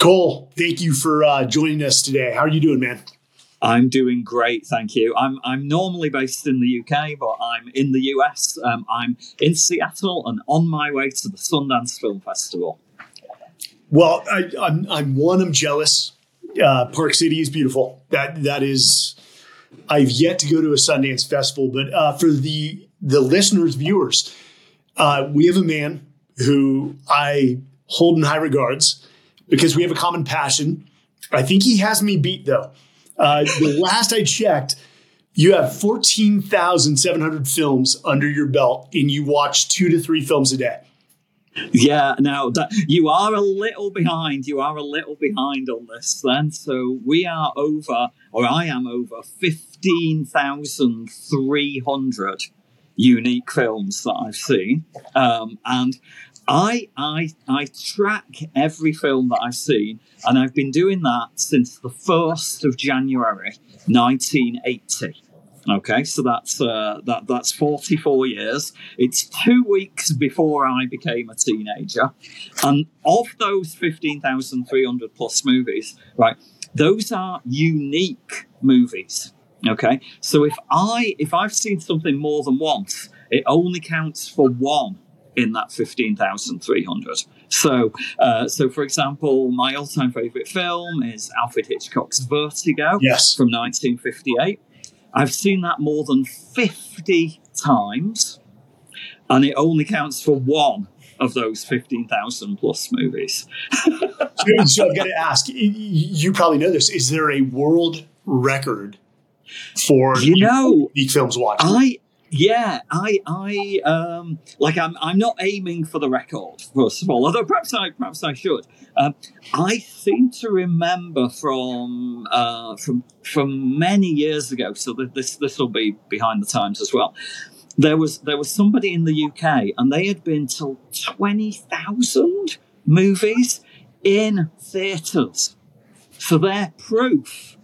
Col, thank you for uh, joining us today. How are you doing, man? I'm doing great, thank you. I'm I'm normally based in the UK, but I'm in the US. Um, I'm in Seattle and on my way to the Sundance Film Festival. Well, I, am I'm, I'm one. I'm jealous. Uh, Park City is beautiful. That that is. I've yet to go to a Sundance festival, but uh, for the the listeners, viewers, uh, we have a man who I hold in high regards because we have a common passion. I think he has me beat though. Uh, the last I checked, you have 14,700 films under your belt and you watch two to three films a day. Yeah, now that you are a little behind. You are a little behind on this then. So we are over, or I am over 15,300 unique films that I've seen. Um, and I, I, I track every film that I've seen, and I've been doing that since the 1st of January 1980. Okay, so that's uh, that that's 44 years. It's two weeks before I became a teenager, and of those 15,300 plus movies, right, those are unique movies. Okay, so if I if I've seen something more than once, it only counts for one in that 15,300. So, uh, so for example, my all-time favorite film is Alfred Hitchcock's Vertigo yes. from 1958. I've seen that more than 50 times, and it only counts for one of those 15,000 plus movies. so I've got to ask you probably know this. Is there a world record for you know unique films watched? I yeah, I, I, um, like, I'm, I'm not aiming for the record first of all. Although perhaps I, perhaps I should. Um, I seem to remember from, uh, from, from many years ago. So this, this will be behind the times as well. There was, there was somebody in the UK, and they had been to twenty thousand movies in theatres. So their proof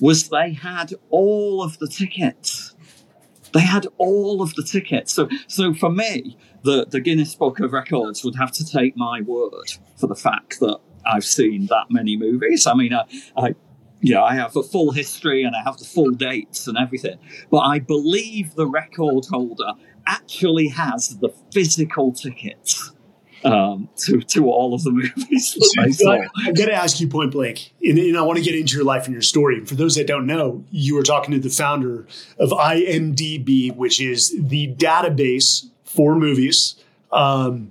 was they had all of the tickets they had all of the tickets. So, so for me, the, the Guinness Book of Records would have to take my word for the fact that I've seen that many movies. I mean, I, I yeah, I have a full history and I have the full dates and everything. But I believe the record holder actually has the physical tickets um, to to all of the movies I saw. I, got to ask you point blank, and, and, I want to get into your life and your story. For those that don't know, you were talking to the founder of IMDb, which is the database for movies. Um,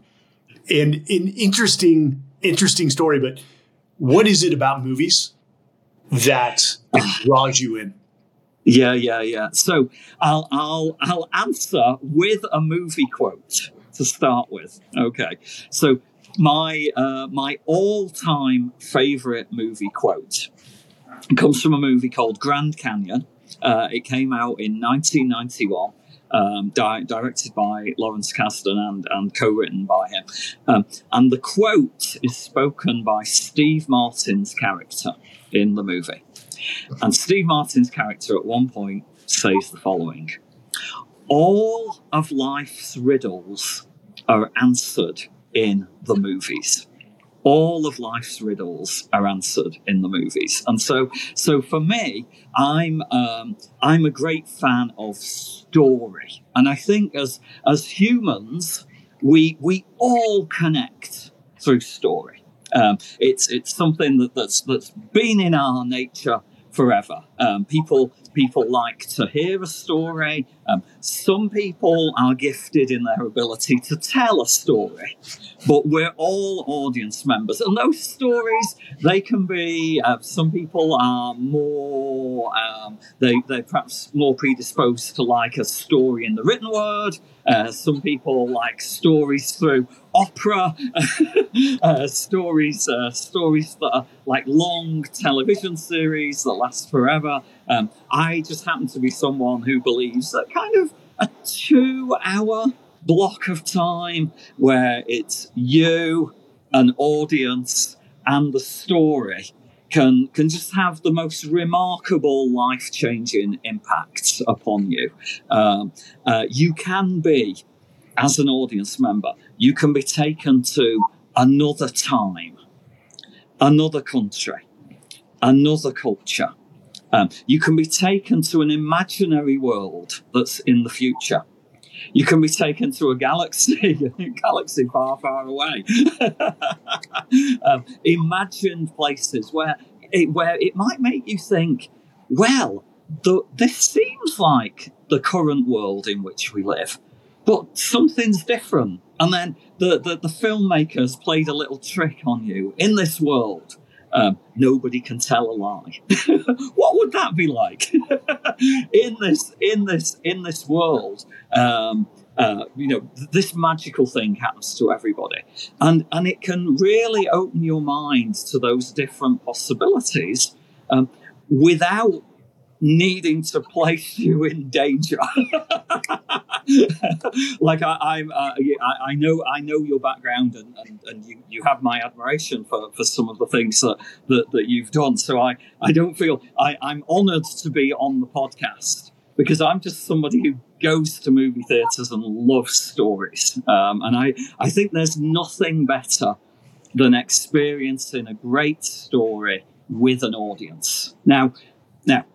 and an interesting, interesting story. But what is it about movies that draws you in? Yeah, yeah, yeah. So I'll I'll I'll answer with a movie quote to start with. Okay, so my uh, my all time favorite movie quote comes from a movie called Grand Canyon. Uh, it came out in 1991. Um, di- directed by Lawrence Kasdan and, and co-written by him. Um, and the quote is spoken by Steve Martin's character in the movie. And Steve Martin's character at one point says the following all of life's riddles are answered in the movies. All of life's riddles are answered in the movies, and so so for me, I'm um, I'm a great fan of story, and I think as as humans, we we all connect through story. Um, it's it's something that, that's that's been in our nature forever. Um, people people like to hear a story. Um, some people are gifted in their ability to tell a story, but we're all audience members. And those stories, they can be, uh, some people are more, um, they, they're perhaps more predisposed to like a story in the written word. Uh, some people like stories through opera, uh, stories, uh, stories that are like long television series that last forever. Um, I just happen to be someone who believes that kind of a two hour block of time where it's you, an audience, and the story can can just have the most remarkable life changing impact upon you. Um, uh, you can be, as an audience member, you can be taken to another time another country, another culture. Um, you can be taken to an imaginary world that's in the future. You can be taken to a galaxy, a galaxy far, far away. um, imagined places where it, where it might make you think, well, the, this seems like the current world in which we live, but something's different. And then the, the, the filmmakers played a little trick on you in this world. Um, nobody can tell a lie. what would that be like in this in this in this world? Um, uh, you know, this magical thing happens to everybody, and and it can really open your mind to those different possibilities um, without needing to place you in danger. like I, am uh, I, I, know, I know your background, and, and, and you, you have my admiration for, for some of the things that, that, that you've done. So I, I don't feel I, I'm honoured to be on the podcast because I'm just somebody who goes to movie theatres and loves stories, um, and I, I think there's nothing better than experiencing a great story with an audience. Now, now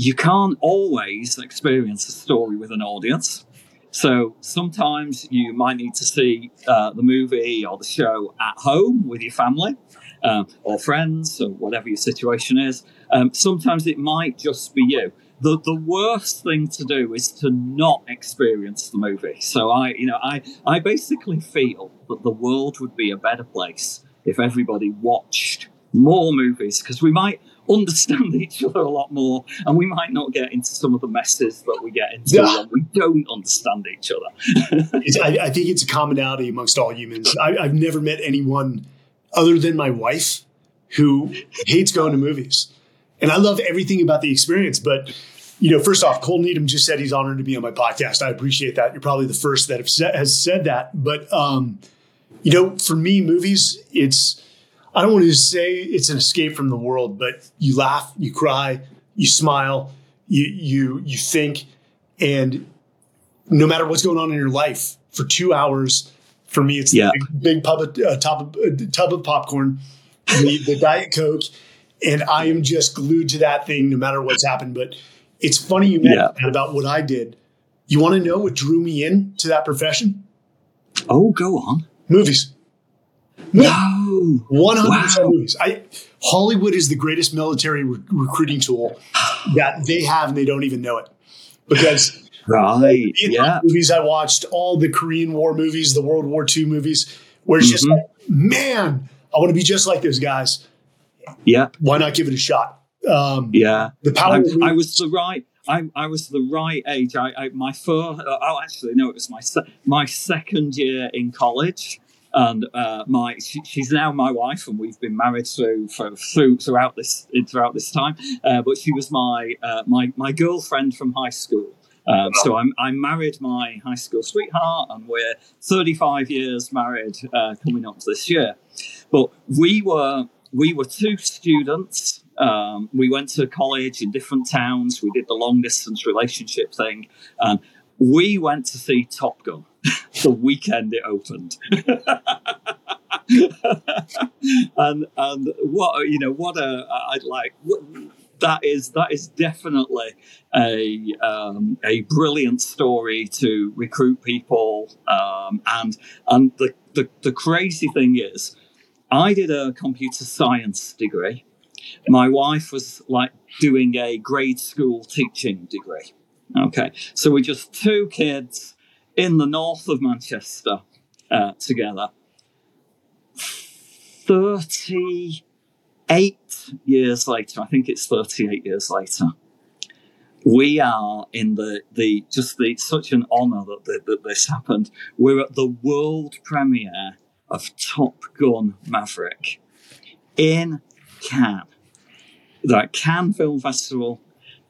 you can't always experience a story with an audience. So sometimes you might need to see uh, the movie or the show at home with your family um, or friends or whatever your situation is. Um, sometimes it might just be you. The, the worst thing to do is to not experience the movie. So I, you know, I, I basically feel that the world would be a better place if everybody watched more movies because we might understand each other a lot more, and we might not get into some of the messes that we get into yeah. when we don't understand each other. I, I, think it's a commonality amongst all humans. I, I've never met anyone other than my wife who hates going to movies, and I love everything about the experience. But you know, first off, Col Needham just said he's honored to be on my podcast. I appreciate that. You're probably the first that has said that. But um, you know, for me, movies, it's I don't want to say it's an escape from the world, but you laugh, you cry, you smile, you you you think, and no matter what's going on in your life, for two hours, for me, it's yeah. big, big pub of, uh, top of, uh, tub of popcorn, the, the diet coke, and I am just glued to that thing no matter what's happened. But it's funny you mentioned yeah. about what I did. You want to know what drew me in to that profession? Oh, go on. Movies. No, one hundred percent movies. I Hollywood is the greatest military re- recruiting tool that they have, and they don't even know it because. Right. Yeah. Movies I watched, all the Korean War movies, the World War II movies, where it's mm-hmm. just like, man, I want to be just like those guys. Yeah. Why not give it a shot? Um, yeah. The power. I, I was the right. I, I was the right age. I, I my first. Oh, actually, no. It was my se- my second year in college and uh, my she, she's now my wife, and we've been married through for, through throughout this throughout this time. Uh, but she was my uh, my my girlfriend from high school. Um, so I'm, I married my high school sweetheart, and we're 35 years married uh, coming up this year. But we were we were two students. Um, we went to college in different towns. We did the long distance relationship thing, and we went to see Top Gun the weekend it opened. and and what you know what a I'd like what, that is that is definitely a um, a brilliant story to recruit people um, and and the, the the crazy thing is I did a computer science degree my wife was like doing a grade school teaching degree okay so we're just two kids in the north of Manchester uh, together. 38 years later, I think it's 38 years later, we are in the, the just the such an honor that, the, that this happened. We're at the world premiere of Top Gun Maverick in Cannes. The Cannes Film Festival.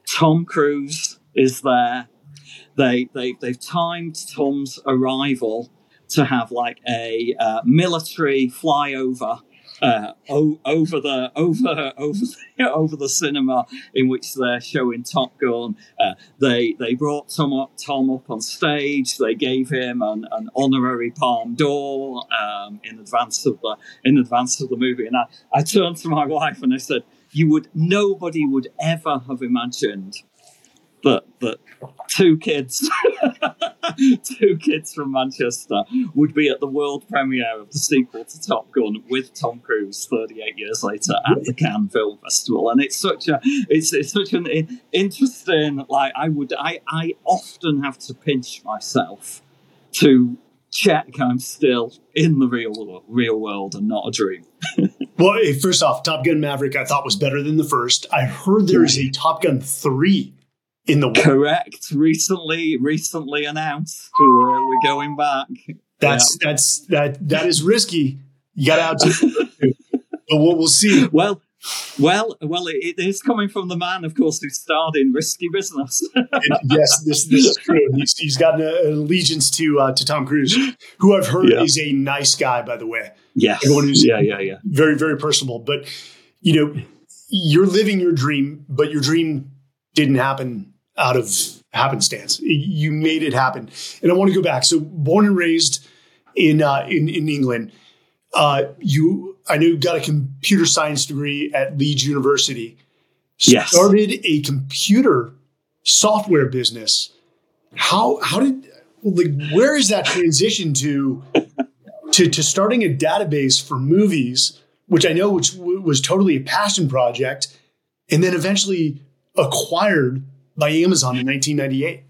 Tom Cruise is there. They, they, they've timed Tom's arrival to have like a uh, military flyover uh, o- over the over over the, over the cinema in which they're showing Top Gun. Uh, they they brought Tom up, Tom up on stage. They gave him an, an honorary Palme d'Or um, in advance of the in advance of the movie. And I, I turned to my wife and I said, "You would nobody would ever have imagined that that two kids, two kids from Manchester would be at the world premiere of the sequel to Top Gun with Tom Cruise 38 years later at the Cannes Film Festival, and it's such a it's, it's such an interesting like I would I I often have to pinch myself to check I'm still in the real real world and not a dream. well, first off, Top Gun Maverick I thought was better than the first. I heard there is a Top Gun three in the correct recently recently announced we're, we're going back that's yeah. that's that that is risky you got out to but what we'll see well well, well, it is coming from the man, of course, who starred in Risky Business. yes, this, this is true. He's, he's got an allegiance to uh, to Tom Cruise, who I've heard yeah. is a nice guy, by the way. Yes, who's yeah, yeah, yeah, very, very personable. But you know, you're living your dream, but your dream didn't happen out of happenstance. You made it happen. And I want to go back. So born and raised in uh, in, in England, uh, you I know you got a computer science degree at Leeds University. Yes. Started a computer software business. How how did like where is that transition to to to starting a database for movies, which I know which was totally a passion project, and then eventually acquired by Amazon in 1998.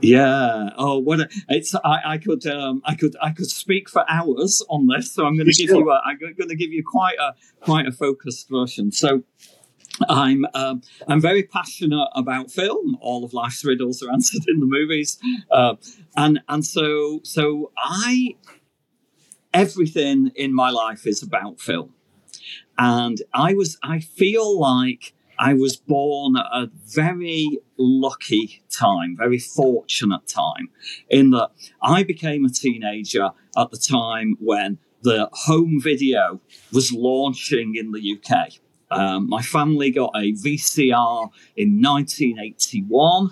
Yeah. Oh, what a, it's. I, I could. Um, I could. I could speak for hours on this. So I'm going to give sure. you. A, I'm going to give you quite a quite a focused version. So. I'm um, I'm very passionate about film. All of life's riddles are answered in the movies, uh, and and so so I everything in my life is about film, and I was I feel like I was born at a very lucky time, very fortunate time, in that I became a teenager at the time when the home video was launching in the UK. Um, my family got a VCR in 1981.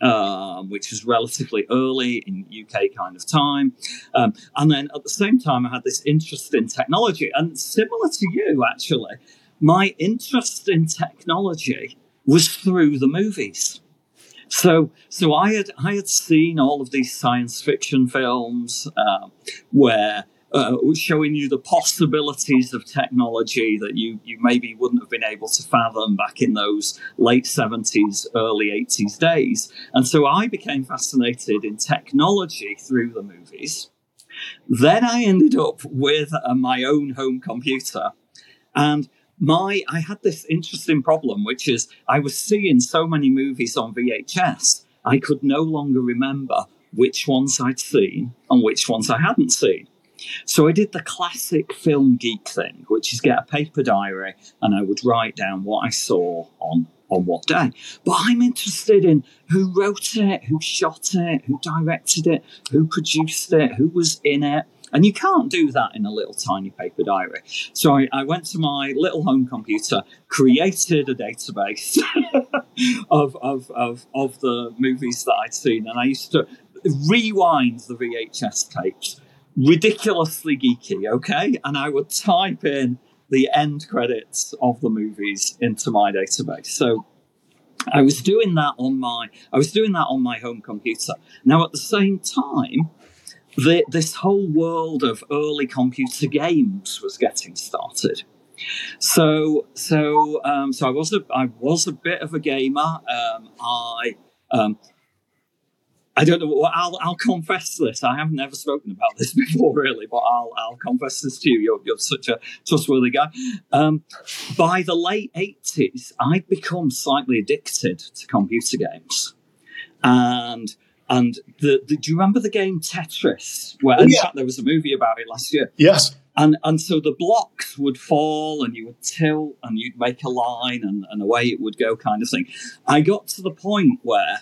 Um, which was relatively early in UK kind of time. Um, and then at the same time, I had this interest in technology. And similar to you, actually, my interest in technology was through the movies. So, so I had I had seen all of these science fiction films uh, where uh, showing you the possibilities of technology that you you maybe wouldn't have been able to fathom back in those late seventies, early eighties days. And so I became fascinated in technology through the movies. Then I ended up with uh, my own home computer, and my I had this interesting problem, which is I was seeing so many movies on VHS, I could no longer remember which ones I'd seen and which ones I hadn't seen. So I did the classic film geek thing, which is get a paper diary and I would write down what I saw on on what day. But I'm interested in who wrote it, who shot it, who directed it, who produced it, who was in it. And you can't do that in a little tiny paper diary. So I, I went to my little home computer, created a database of, of, of, of the movies that I'd seen, and I used to rewind the VHS tapes. Ridiculously geeky, okay? And I would type in the end credits of the movies into my database. So I was doing that on my I was doing that on my home computer. Now at the same time, the, this whole world of early computer games was getting started. So, so, um, so I was a, I was a bit of a gamer. Um, I, um, I don't know. I'll, I'll confess this. I haven't ever spoken about this before, really, but I'll, I'll confess this to you. You're, you're such a trustworthy guy. Um, by the late eighties, I'd become slightly addicted to computer games, and and the, the, do you remember the game Tetris? Where in yeah. fact there was a movie about it last year. Yes. And and so the blocks would fall and you would tilt and you'd make a line and, and away it would go kind of thing. I got to the point where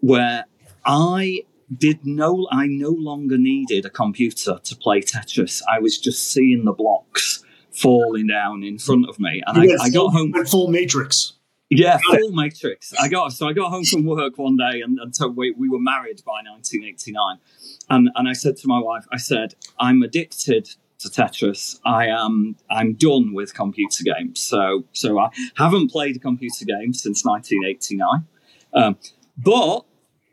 where I did no I no longer needed a computer to play Tetris. I was just seeing the blocks falling down in front of me, and I, I, got home full Matrix. Yeah, full Matrix. I got so I got home from work one day, and, and so we, we were married by 1989, and and I said to my wife, I said, I'm addicted to Tetris. I am I'm done with computer games. So so I haven't played a computer game since 1989, um, but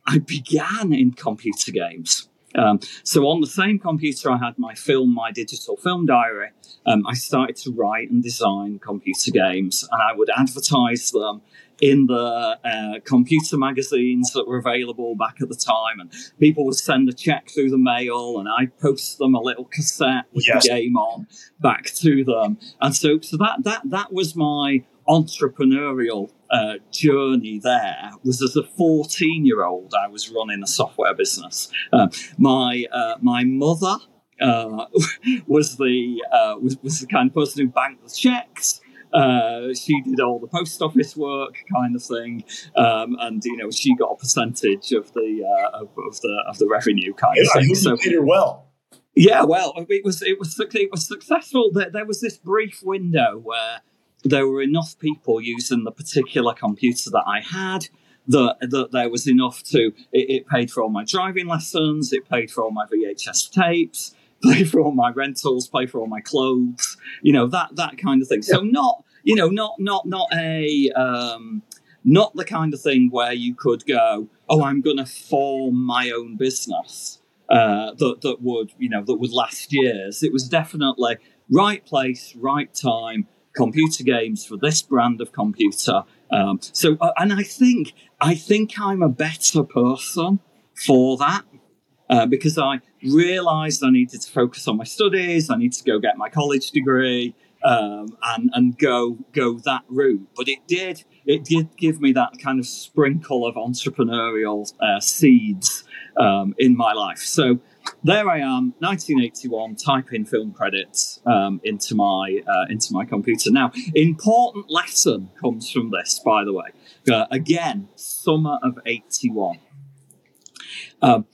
I began in computer games. Um, so on the same computer I had my film, my digital film diary, um, I started to write and design computer games, and I would advertise them in the uh, computer magazines that were available back at the time, and people would send a check through the mail, and I'd post them a little cassette with yes. the game on back to them, and so so that that that was my entrepreneurial uh, journey there was as a 14 year old I was running a software business. Uh, my uh, my mother uh, was the uh, was, was the kind of person who banked the checks. Uh, she did all the post office work, kind of thing, um, and you know she got a percentage of the of, of, the of the revenue, kind yeah, of thing. So did her well. Yeah, well, it was it was it was successful. There, there was this brief window where there were enough people using the particular computer that I had that, that there was enough to, it, it, paid for all my driving lessons, it paid for all my VHS tapes, paid for all my rentals, paid for all my clothes, you know, that, that kind of thing. So not, you know, not, not, not a, um, not the kind of thing where you could go, oh, I'm going to form my own business. Uh, that that would you know that would last years. It was definitely right place, right time, computer games for this brand of computer. Um, so, uh, and I think I think I'm a better person for that uh, because I realised I needed to focus on my studies. I need to go get my college degree um, and and go go that route. But it did it did give me that kind of sprinkle of entrepreneurial uh, seeds um, in my life. So there I am, 1981, typing film credits um, into my uh, into my computer. Now, important lesson comes from this, by the way. Uh, again, summer of 81. Um,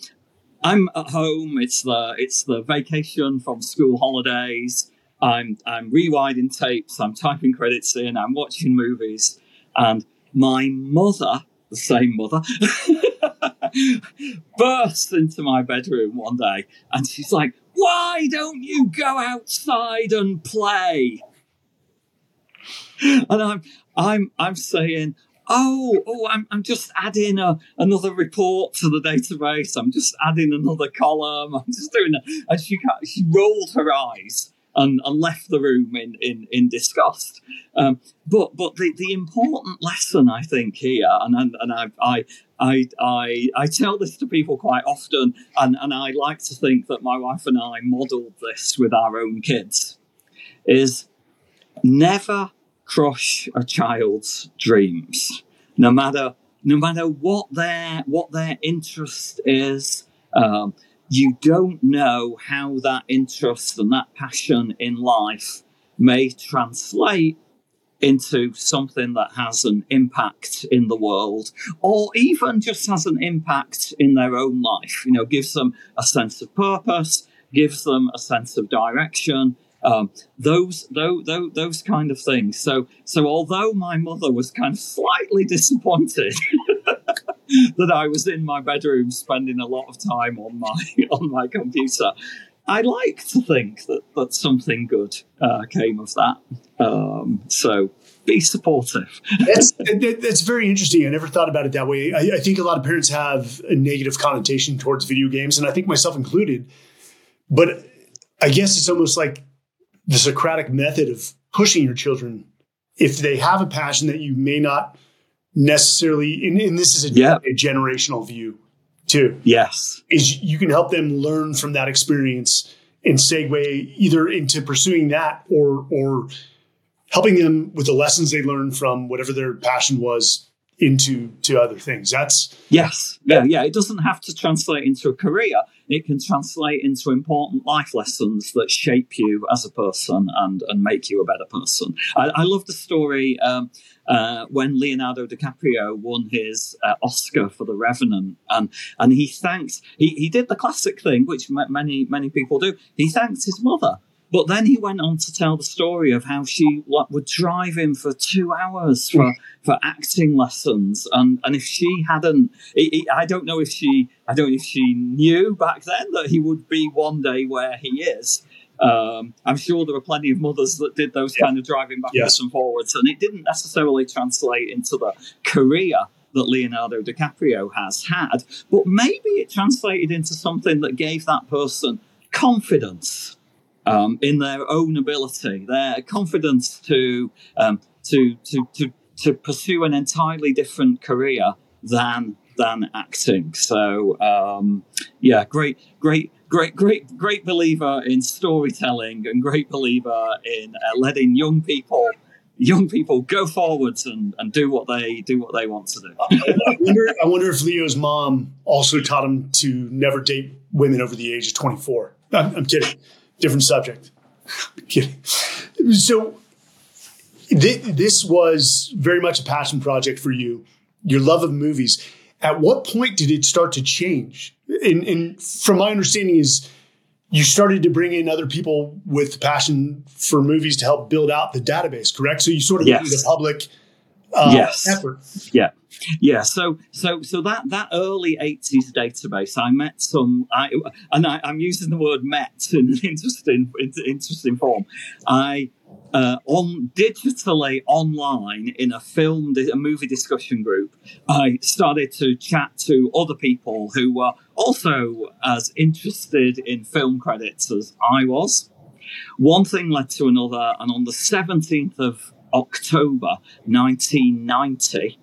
I'm at home. It's the it's the vacation from school holidays. I'm I'm rewinding tapes. I'm typing credits in. I'm watching movies, and my mother, the same mother. burst into my bedroom one day and she's like, Why don't you go outside and play? And I'm I'm I'm saying, Oh, oh, I'm, I'm just adding a, another report to the database. I'm just adding another column. I'm just doing that. And she, she rolled her eyes and, and left the room in, in, in disgust. Um, but but the, the important lesson I think here, and and, and I, I I, I, I tell this to people quite often, and, and I like to think that my wife and I modelled this with our own kids, is never crush a child's dreams, no matter no matter what their what their interest is. Um, you don't know how that interest and that passion in life may translate into something that has an impact in the world or even just has an impact in their own life. You know gives them a sense of purpose gives them a sense of direction um, those, those those kind of things. So so although my mother was kind of slightly disappointed that I was in my bedroom spending a lot of time on my on my computer I like to think that, that something good uh, came of that. Um, so be supportive. that's, that's very interesting. I never thought about it that way. I, I, think a lot of parents have a negative connotation towards video games, and I think myself included. But I guess it's almost like the Socratic method of pushing your children. If they have a passion that you may not necessarily, and, and this is a, yeah. a generational view too. Yes. Is you can help them learn from that experience and segue either into pursuing that or or helping them with the lessons they learned from whatever their passion was into to other things. That's yes, yeah, yeah. It doesn't have to translate into a career. It can translate into important life lessons that shape you as a person and and make you a better person. I, I love the story um, uh, when Leonardo DiCaprio won his uh, Oscar for The Revenant, and and he thanked he he did the classic thing which many many people do. He thanked his mother but then he went on to tell the story of how she like, would drive him for two hours for, for acting lessons, and and if she hadn't, I don't know if she, I don't know if she knew back then that he would be one day where he is. Um, I'm sure there were plenty of mothers that did those kind of driving backwards Yes. and forwards, and it didn't necessarily translate into the career that Leonardo DiCaprio has had, but maybe it translated into something that gave that person confidence um, in their own ability, their confidence to um, to, to to to pursue an entirely different career than than acting. So um, yeah, great, great, great, great, great believer in storytelling and great believer in uh, letting young people young people go forwards and, and do what they do what they want to do. I wonder, I wonder if Leo's mom also taught him to never date women over the age of 24. I'm, I'm kidding. Different subject. kidding. So thi- this was very much a passion project for you, your love of movies. At what point did it start to change? And, and from my understanding is you started to bring in other people with passion for movies to help build out the database, correct? So you sort of Yes. made it a public uh, Yes. effort. Yeah, yeah. So, so, so that that early '80s database, I met some, I, and I, I'm using the word "met" in an interesting, in- interesting form. I uh, on digitally online in a film, a movie discussion group. I started to chat to other people who were also as interested in film credits as I was. One thing led to another, and on the 17th of October 1990,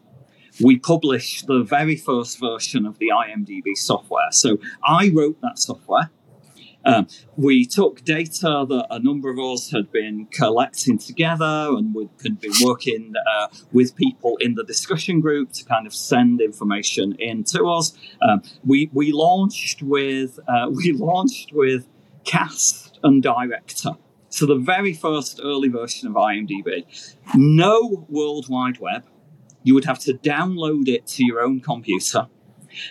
we published the very first version of the IMDb software. So I wrote that software. Um, we took data that a number of us had been collecting together and we had been working uh, with people in the discussion group to kind of send information in to us. Um, we, we launched with uh, we launched with cast and director. So the very first early version of IMDb, no World Wide Web. You would have to download it to your own computer,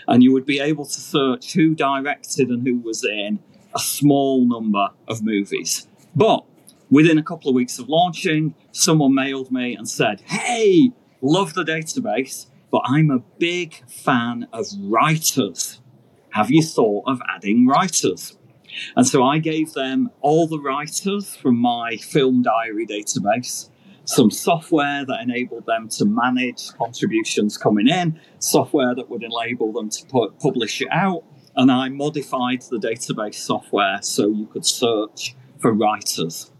and you would be able to search who directed and who was in a small number of movies. But within a couple of weeks of launching, someone mailed me and said, Hey, love the database, but I'm a big fan of writers. Have you thought of adding writers? And so I gave them all the writers from my film diary database, some software that enabled them to manage contributions coming in, software that would enable them to put, publish it out, and I modified the database software so you could search for writers.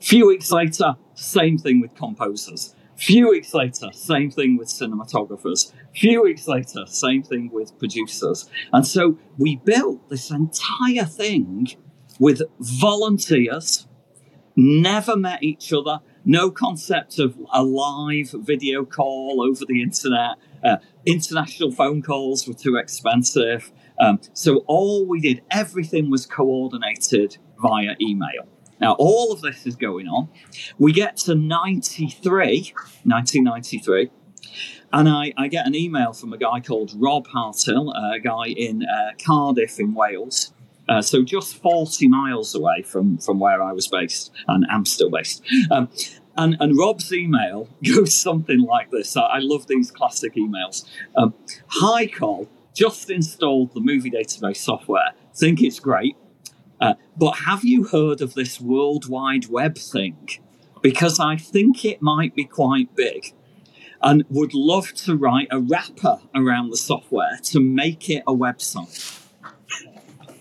Few weeks later, same thing with composers. Few weeks later, same thing with cinematographers. Few weeks later, same thing with producers. And so we built this entire thing with volunteers, never met each other, no concept of a live video call over the internet. Uh, international phone calls were too expensive. Um, so all we did, everything was coordinated via email. Now, all of this is going on. We get to 93, 1993, and I, I get an email from a guy called Rob Hartill, a guy in uh, Cardiff in Wales. Uh, so just 40 miles away from, from where I was based, and am still based. Um, and, and Rob's email goes something like this. I, I love these classic emails. Um, Hi, Col. Just installed the movie database software. Think it's great. Uh, but have you heard of this World Wide Web thing? Because I think it might be quite big and would love to write a wrapper around the software to make it a website.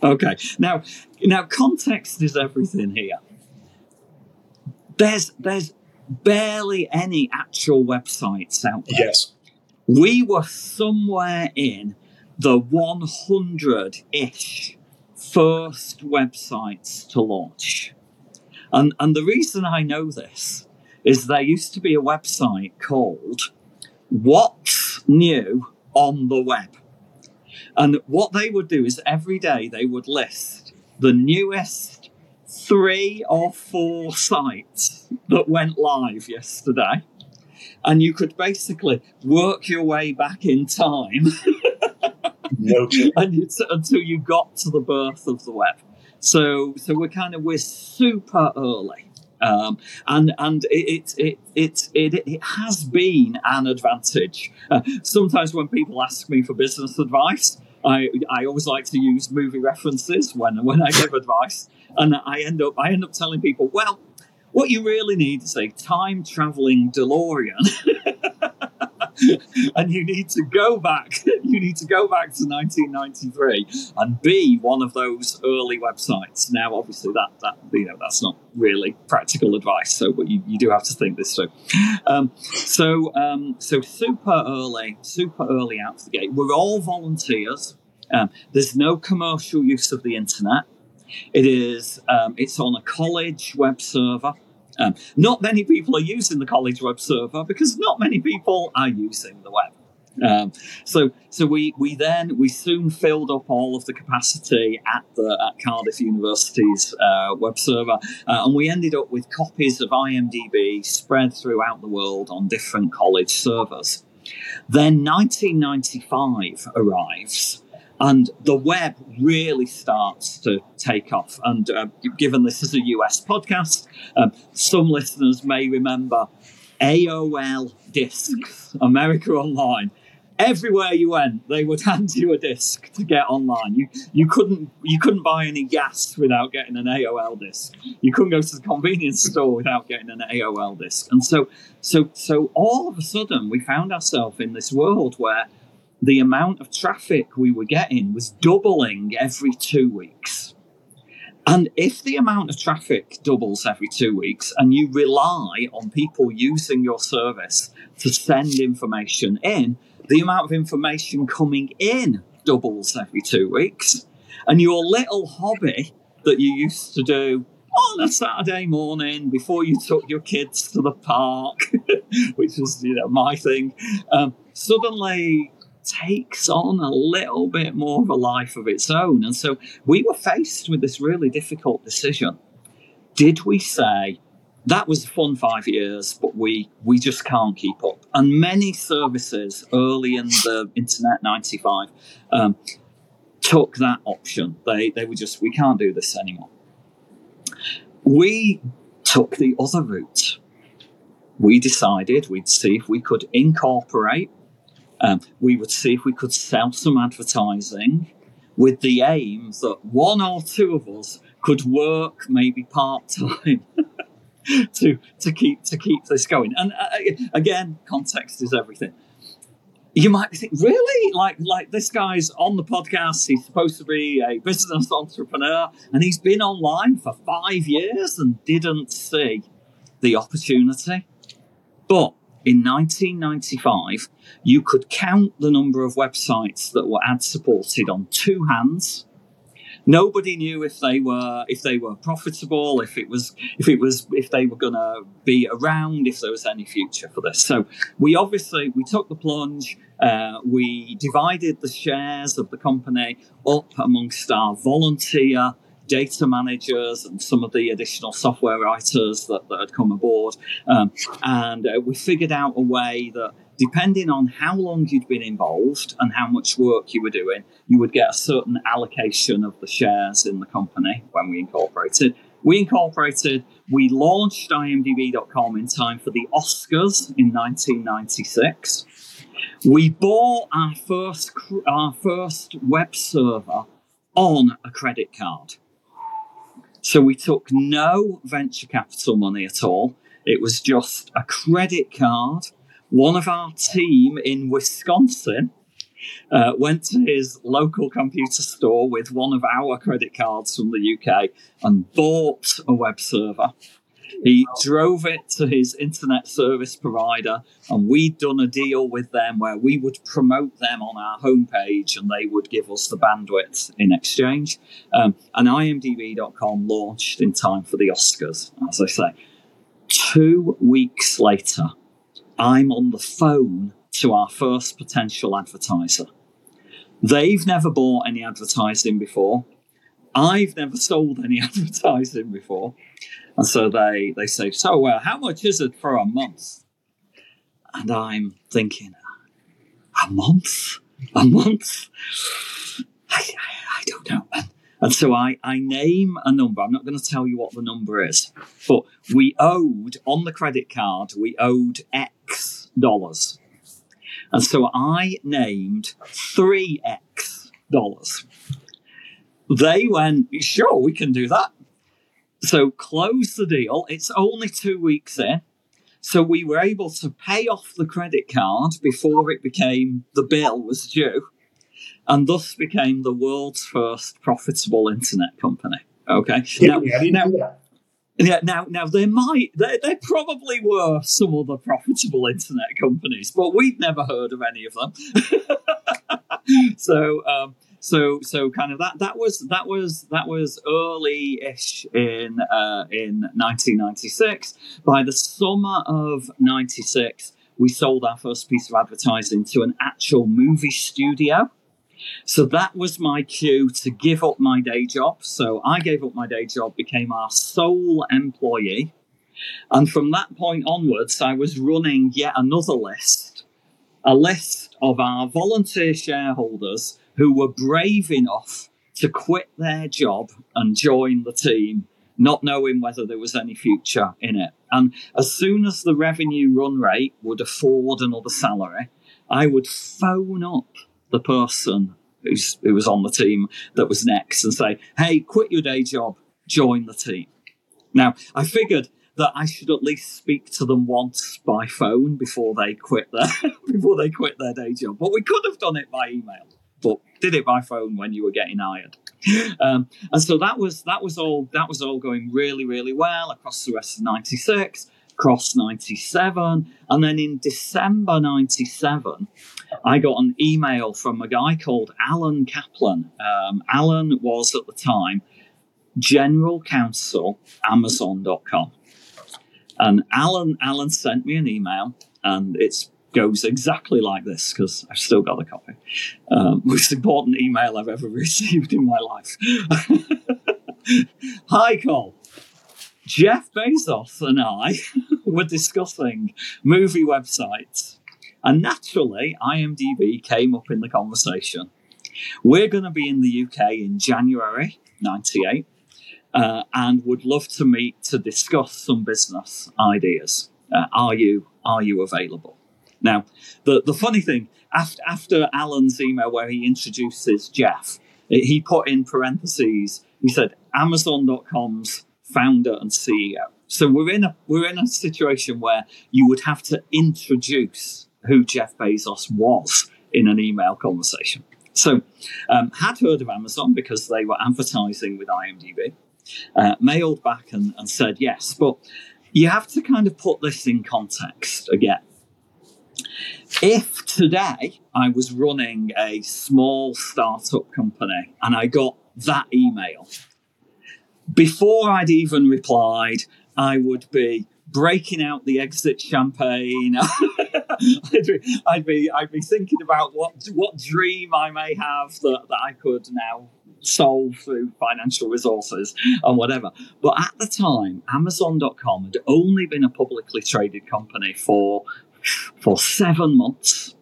Okay, now, now context is everything here. There's, there's barely any actual websites out there Yes. we were somewhere in the 100 ish first websites to launch. And, and the reason I know this is there used to be a website called What's New on the Web. And what they would do is every day they would list the newest three or four sites that went live yesterday and you could basically work your way back in time No and you, until you got to the birth of the web. So so we're kind of we're super early. Um, and and it it, it it it has been an advantage. Uh, sometimes when people ask me for business advice, I I always like to use movie references when when I give advice, and I end up I end up telling people, well, what you really need is a time traveling DeLorean. and you need to go back. You need to go back to 1993 and be one of those early websites. Now, obviously, that that you know that's not really practical advice. So, but you, you do have to think this through. Um, so, um, so super early, super early out of the gate. We're all volunteers. Um, there's no commercial use of the internet. It is. Um, it's on a college web server. Um, not many people are using the college web server because not many people are using the web. Um, so, so we we then we soon filled up all of the capacity at the at Cardiff University's uh, web server, uh, and we ended up with copies of IMDb spread throughout the world on different college servers. Then 1995 arrives, and the web really starts to take off. And uh, given this is a US podcast, um, some listeners may remember AOL discs, America Online. Everywhere you went, they would hand you a disc to get online. You you couldn't you couldn't buy any gas without getting an AOL disc. You couldn't go to the convenience store without getting an AOL disc. And so so so all of a sudden we found ourselves in this world where the amount of traffic we were getting was doubling every two weeks. And if the amount of traffic doubles every two weeks and you rely on people using your service to send information in, the amount of information coming in doubles every two weeks. And your little hobby that you used to do on a Saturday morning before you took your kids to the park, which was you know my thing, um, suddenly takes on a little bit more of a life of its own. And so we were faced with this really difficult decision. Did we say, that was a fun five years, but we we just can't keep up. And many services early in the internet, 95, um, took that option. They, they were just, we can't do this anymore. We took the other route. We decided we'd see if we could incorporate um, we would see if we could sell some advertising with the aim that one or two of us could work maybe part time to to keep to keep this going. And uh, again, context is everything. You might think, really, like like this guy's on the podcast. He's supposed to be a business entrepreneur, and he's been online for five years and didn't see the opportunity. But in 1995, you could count the number of websites that were ad supported on two hands. Nobody knew if they were if they were profitable, if it was if it was if they were going to be around, if there was any future for this. So we obviously we took the plunge. Uh, we divided the shares of the company up amongst our volunteer data managers and some of the additional software writers that, that had come aboard. Um, and uh, we figured out a way that depending on how long you'd been involved and how much work you were doing, you would get a certain allocation of the shares in the company when we incorporated. We incorporated, we launched imdb.com in time for the Oscars in 1996. We bought our first our first web server on a credit card. So we took no venture capital money at all. It was just a credit card. One of our team in Wisconsin uh, went to his local computer store with one of our credit cards from the UK and bought a web server. He drove it to his internet service provider, and we'd done a deal with them where we would promote them on our homepage and they would give us the bandwidth in exchange. Um, and IMDb.com launched in time for the Oscars, as I say. Two weeks later, I'm on the phone to our first potential advertiser. They've never bought any advertising before. I've never sold any advertising before. And so they, they say, So, well, how much is it for a month? And I'm thinking, A month? A month? I, I, I don't know. And, And so I, I name a number. I'm not going to tell you what the number is, but we owed on the credit card, we owed X dollars. And so I named 3X dollars. They went, sure, we can do that. So close the deal. It's only two weeks in. So we were able to pay off the credit card before it became the bill was due, and thus became the world's first profitable internet company. Okay. Yeah, now, now, yeah, now, now there might, there, there probably were some other profitable internet companies, but we've never heard of any of them. so, um, so so kind of that that was that was that was early-ish in uh, in 1996 by the summer of 96 we sold our first piece of advertising to an actual movie studio. So that was my cue to give up my day job. So i gave up my day job became our sole employee. And from that point onwards i was running yet another list a list of our volunteer shareholders who were brave enough to quit their job and join the team, not knowing whether there was any future in it. And as soon as the revenue run rate would afford another salary, I would phone up the person who's, who was on the team that was next and say, hey, quit your day job, join the team. Now, I figured that I should at least speak to them once by phone before they quit their before they quit their day job. But we could have done it by email did it by phone when you were getting hired. Um, and so that was that was all that was all going really really well across the rest of '96, across '97, and then in December '97, I got an email from a guy called Alan Kaplan. Um, Alan was at the time general counsel Amazon.com, and Alan Alan sent me an email, and it's goes exactly like this because I've still got the copy. Um, most important email I've ever received in my life. Hi, Col. Jeff Bezos and I were discussing movie websites, and naturally, IMDb came up in the conversation. We're going to be in the UK in January 98 uh, and would love to meet to discuss some business ideas. Uh, are you are you available? Now, the, the funny thing, after, after Alan's email where he introduces Jeff, he put in parentheses, he said, Amazon.com's founder and CEO. So we're in a we're in a situation where you would have to introduce who Jeff Bezos was in an email conversation. So um, had heard of Amazon because they were advertising with IMDb. Uh, mailed back and, and said yes, but you have to kind of put this in context again. If today I was running a small startup company and I got that email, before I'd even replied, I would be breaking out the exit champagne. I'd, be, I'd, be, I'd be thinking about what what dream I may have that, that I could now solve through financial resources and whatever. But at the time, Amazon.com had only been a publicly traded company for for seven months.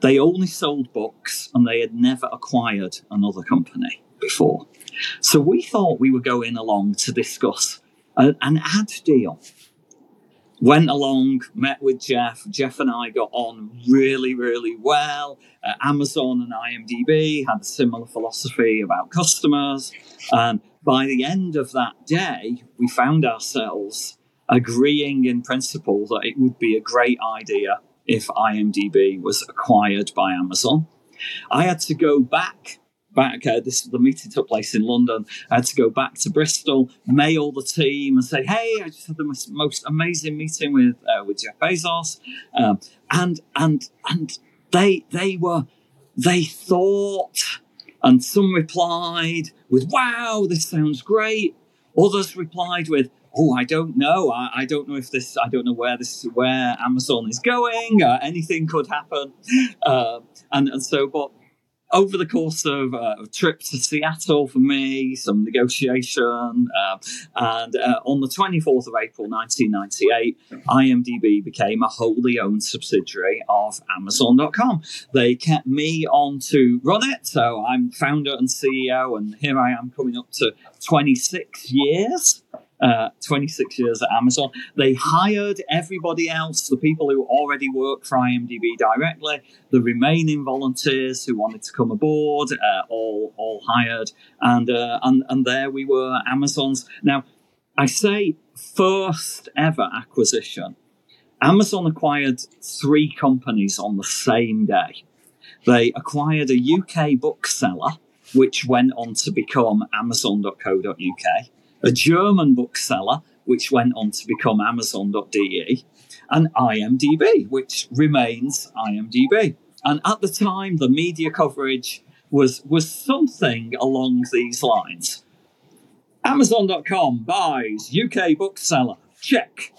They only sold books and they had never acquired another company before. So we thought we were going along to discuss a, an ad deal. Went along, met with Jeff. Jeff and I got on really, really well. Uh, Amazon and IMDb had a similar philosophy about customers. And by the end of that day, we found ourselves agreeing in principle that it would be a great idea if IMDb was acquired by Amazon. I had to go back. Back, uh, this the meeting took place in London. I had to go back to Bristol, mail the team, and say, "Hey, I just had the most, most amazing meeting with uh, with Jeff Bezos," um, and and and they they were they thought, and some replied with, "Wow, this sounds great." Others replied with, oh, I don't know. I, I, don't know if this, I don't know where this, where Amazon is going. Uh, anything could happen. Uh, and, and so, but over the course of uh, a trip to Seattle for me, some negotiation, uh, and uh, on the 24th of April 1998, IMDb became a wholly owned subsidiary of Amazon.com. They kept me on to run it, so I'm founder and CEO, and here I am coming up to 26 years uh, 26 years at Amazon. They hired everybody else, the people who already work for IMDb directly, the remaining volunteers who wanted to come aboard, uh, all all hired, and uh, and and there we were, Amazon's. Now, I say first ever acquisition. Amazon acquired three companies on the same day. They acquired a UK bookseller, which went on to become Amazon.co.uk a German bookseller, which went on to become Amazon.de, and IMDb, which remains IMDb. And at the time, the media coverage was, was something along these lines. Amazon.com buys UK bookseller. Check.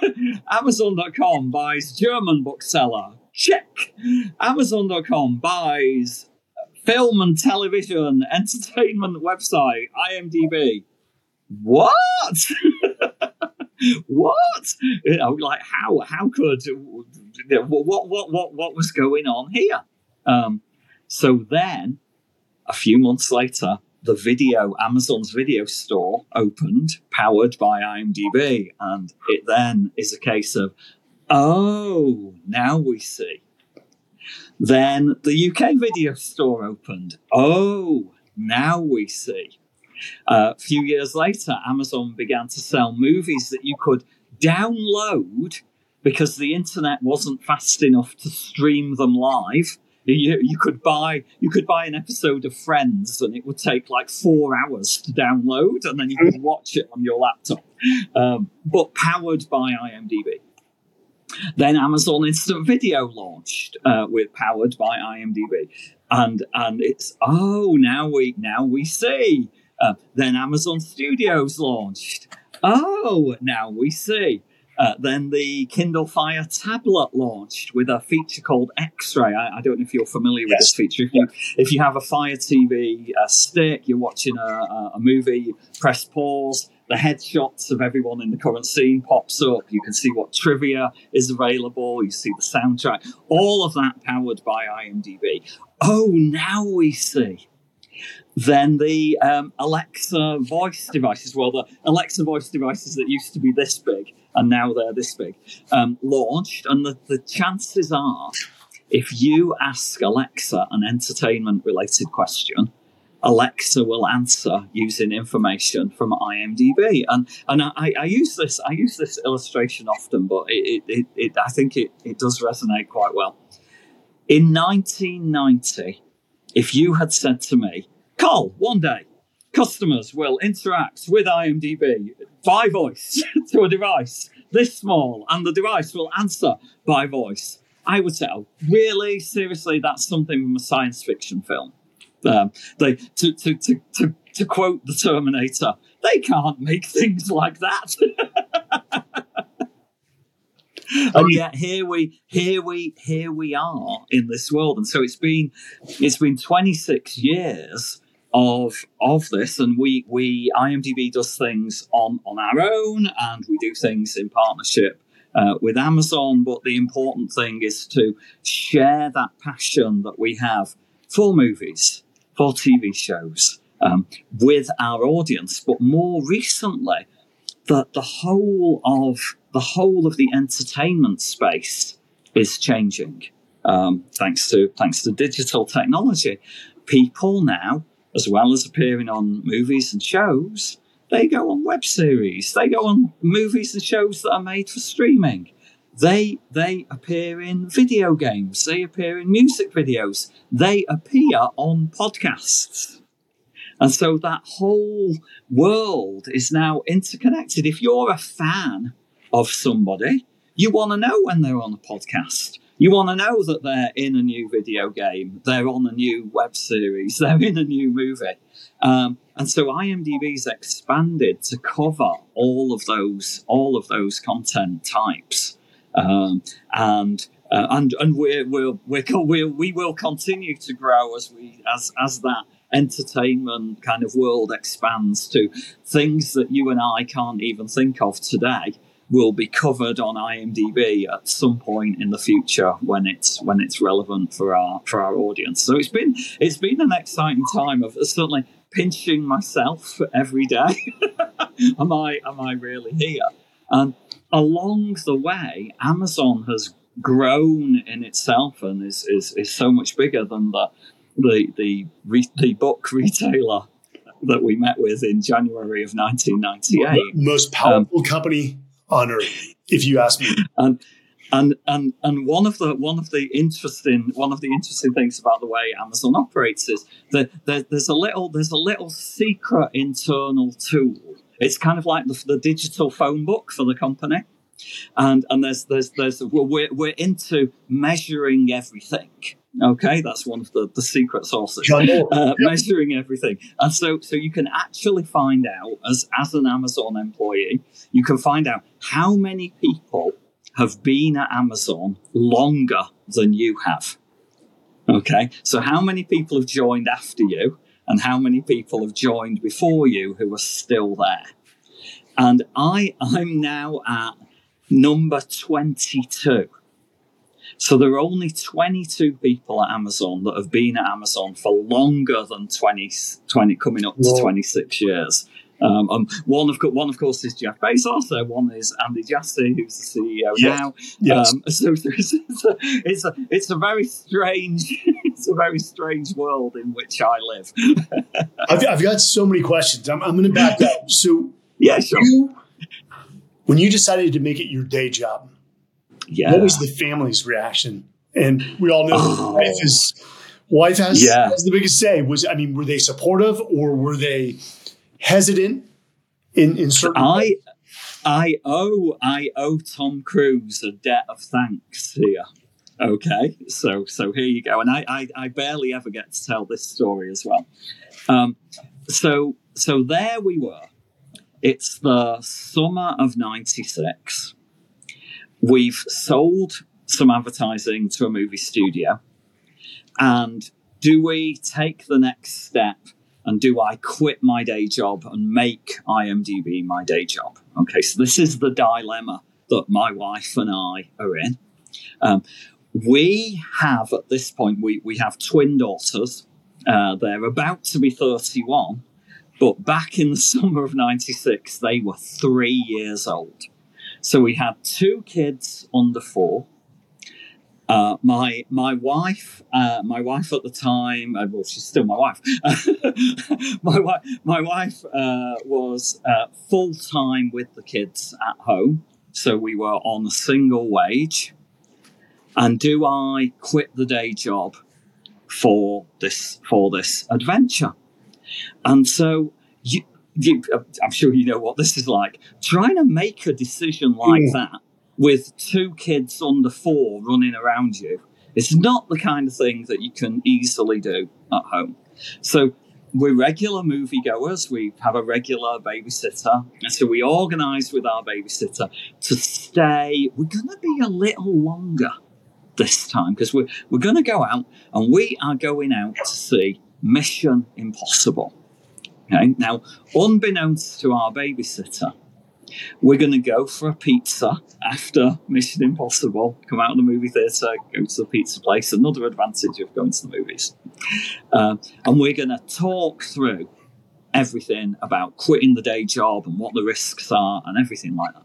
Amazon.com buys German bookseller. Check. Amazon.com buys film and television entertainment website, IMDb what? what? You know, like how how could what what what what was going on here? Um, so then, a few months later, the video Amazon's video store opened, powered by IMDb, and it then is a case of, oh, now we see. Then the UK video store opened. Oh, now we see. Uh, a few years later, Amazon began to sell movies that you could download because the internet wasn't fast enough to stream them live. You, you, could buy you could buy an episode of Friends and it would take like four hours to download and then you could watch it on your laptop, um, but powered by IMDb. Then Amazon Instant Video launched uh, with powered by IMDb, and and it's oh now we now we see uh, then Amazon Studios launched. Oh, now we see. Uh, then the Kindle Fire tablet launched with a feature called X-Ray. I, I don't know if you're familiar yes. with this feature. If you, if you have a Fire TV uh, stick, you're watching a, a movie, press pause, the headshots of everyone in the current scene pops up. You can see what trivia is available. You see the soundtrack. All of that powered by IMDb. Oh, now we see then the um, Alexa voice devices, well, the Alexa voice devices that used to be this big and now they're this big, um, launched. And the, the chances are, if you ask Alexa an entertainment related question, Alexa will answer using information from IMDb. And and I, I use this I use this illustration often, but it, it, it, I think it, it does resonate quite well. In 1990, if you had said to me, Col, one day, customers will interact with IMDb by voice to a device this small, and the device will answer by voice. I would say, oh, really, seriously, that's something from a science fiction film. Um, they to, to, to, to, to quote the Terminator, they can't make things like that. and yet here we here we here we are in this world and so it's been it's been 26 years of of this and we we IMDb does things on on our own and we do things in partnership uh, with Amazon but the important thing is to share that passion that we have for movies for TV shows um, with our audience but more recently that the whole of the whole of the entertainment space is changing. Um, thanks to thanks to digital technology people now as well as appearing on movies and shows, they go on web series. They go on movies and shows that are made for streaming. They they appear in video games. They appear in music videos. They appear on podcasts. And so that whole world is now interconnected. If you're a fan of somebody, you want to know when they're on a podcast. You want to know that they're in a new video game, they're on a new web series, they're in a new movie. Um, and so IMDb's expanded to cover all of those, all of those content types. Um, and uh, and and we're, we're, we're, we will continue to grow as we as as that entertainment kind of world expands to things that you and I can't even think of today will be covered on IMDb at some point in the future when it's when it's relevant for our for our audience. So it's been it's been an exciting time of certainly pinching myself every day. am I am I really here? And along the way, Amazon has grown in itself and is, is, is so much bigger than the the the, re, the book retailer that we met with in January of 1998. Most powerful um, company on earth, if you ask me. And and and and one of the one of the interesting one of the interesting things about the way Amazon operates is that there, there's a little there's a little secret internal tool. It's kind of like the, the digital phone book for the company and and there's there's there's we're we're into measuring everything. Okay, that's one of the, the secret sources. Uh. Measuring everything, and so so you can actually find out as as an Amazon employee, you can find out how many people have been at Amazon longer than you have. Okay, so how many people have joined after you, and how many people have joined before you who are still there? And I I'm now at number 22. So there are only 22 people at Amazon that have been at Amazon for longer than 20, 20 coming up to Whoa. 26 years. Um, um, one of one of course is Jeff Bezos. Uh, one is Andy Jassy, who's the CEO yes. now. Yes. Um, so it's, it's, a, it's a it's a very strange it's a very strange world in which I live. I've, I've, got so many questions. I'm, I'm going to back up. So yeah, sure. You, when you decided to make it your day job, yeah. what was the family's reaction? And we all know oh. wife is wife has, yeah. has the biggest say. Was I mean, were they supportive or were they hesitant in in certain? I I owe I owe Tom Cruise a debt of thanks here. Okay, so so here you go, and I I, I barely ever get to tell this story as well. Um, so so there we were it's the summer of 96. We've sold some advertising to a movie studio. And do we take the next step and do I quit my day job and make IMDb my day job? Okay, so this is the dilemma that my wife and I are in. Um, we have at this point, we, we have twin daughters. Uh, they're about to be 31 but back in the summer of 96, they were three years old. So we had two kids under four. Uh, my my wife, uh, my wife at the time, uh, well, she's still my wife. my wife, my wife uh, was uh, full time with the kids at home, so we were on a single wage. And do I quit the day job for this for this adventure? And so you, you, I'm sure you know what this is like. Trying to make a decision like mm. that with two kids under four running around you is not the kind of thing that you can easily do at home. So we're regular moviegoers. We have a regular babysitter. And so we organise with our babysitter to stay. We're going to be a little longer this time because we're, we're going to go out and we are going out to see Mission Impossible. Okay, now, unbeknownst to our babysitter, we're going to go for a pizza after Mission Impossible. Come out of the movie theatre, go to the pizza place. Another advantage of going to the movies. Uh, and we're going to talk through everything about quitting the day job and what the risks are and everything like that.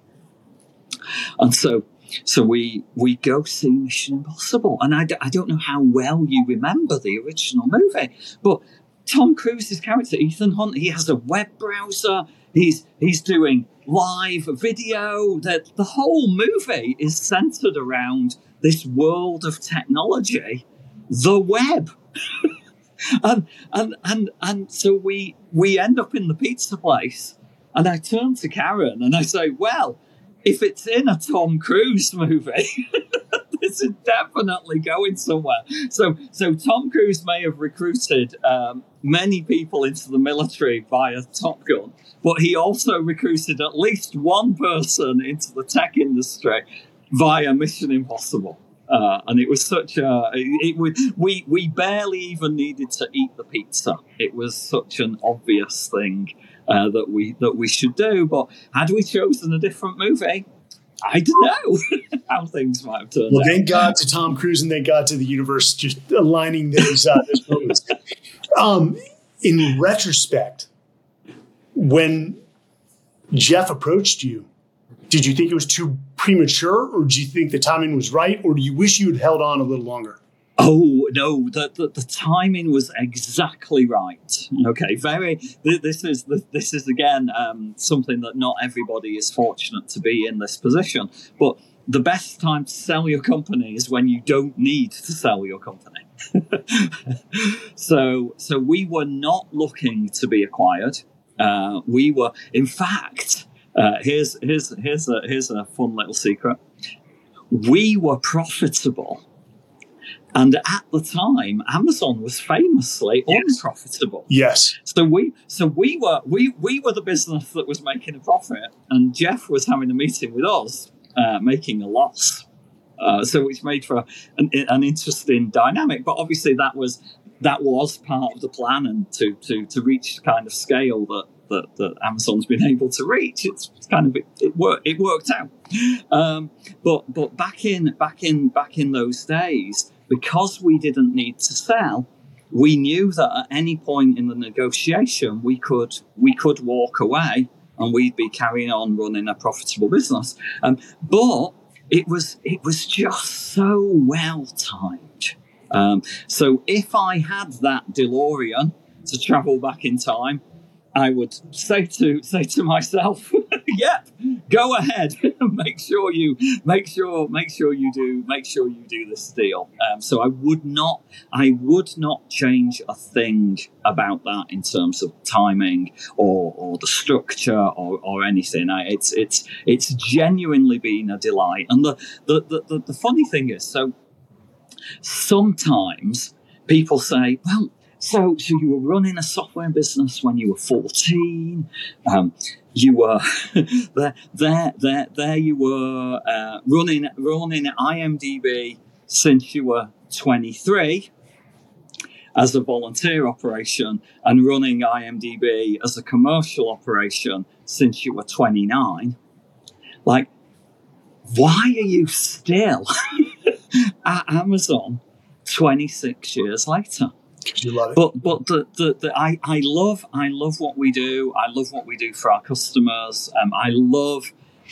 And so, so we we go see Mission Impossible, and I d- I don't know how well you remember the original movie, but Tom Cruise's character, Ethan Hunt, he has a web browser. He's he's doing live video. That the whole movie is centered around this world of technology, the web. and and and and so we we end up in the pizza place, and I turn to Karen and I say, "Well, if it's in a Tom Cruise movie." this is definitely going somewhere. So, so Tom Cruise may have recruited um, many people into the military via Top Gun, but he also recruited at least one person into the tech industry via Mission Impossible. Uh, and it was such a it, it, we we barely even needed to eat the pizza. It was such an obvious thing uh, that we that we should do. But had we chosen a different movie, I don't know how things might have turned well, out. thank God to Tom Cruise and thank God to the universe just aligning those, uh, those moments. Um, in retrospect, when Jeff approached you, did you think it was too premature or do you think the timing was right or do you wish you had held on a little longer? Oh no, the, the, the timing was exactly right. Okay, very. This is this is again um, something that not everybody is fortunate to be in this position. But the best time to sell your company is when you don't need to sell your company. so so we were not looking to be acquired. Uh, we were, in fact, uh, here's here's here's a here's a fun little secret. We were profitable and at the time, Amazon was famously yes. unprofitable. Yes. So we so we were we we were the business that was making a profit, and Jeff was having a meeting with us, uh, making a loss. Uh, so which made for an, an interesting dynamic. But obviously, that was that was part of the plan, and to to to reach the kind of scale that that, that Amazon's been able to reach. It's, kind of it, it worked it worked out. Um, but but back in back in back in those days, because we didn't need to sell, we knew that at any point in the negotiation we could we could walk away and we'd be carrying on running a profitable business. Um, but it was it was just so well timed. Um, so if I had that DeLorean to travel back in time, I would say to say to myself, "Yep, go ahead. make sure you make sure make sure you do make sure you do this deal." Um, so I would not I would not change a thing about that in terms of timing or, or the structure or, or anything. I, it's it's it's genuinely been a delight. And the the, the, the, the funny thing is, so sometimes people say, "Well." So, so you were running a software business when you were 14. Um, you were there, there, there, there. You were uh, running, running IMDb since you were 23 as a volunteer operation, and running IMDb as a commercial operation since you were 29. Like, why are you still at Amazon 26 years later? You love it. But but the, the, the, I, I love I love what we do. I love what we do for our customers. Um, I love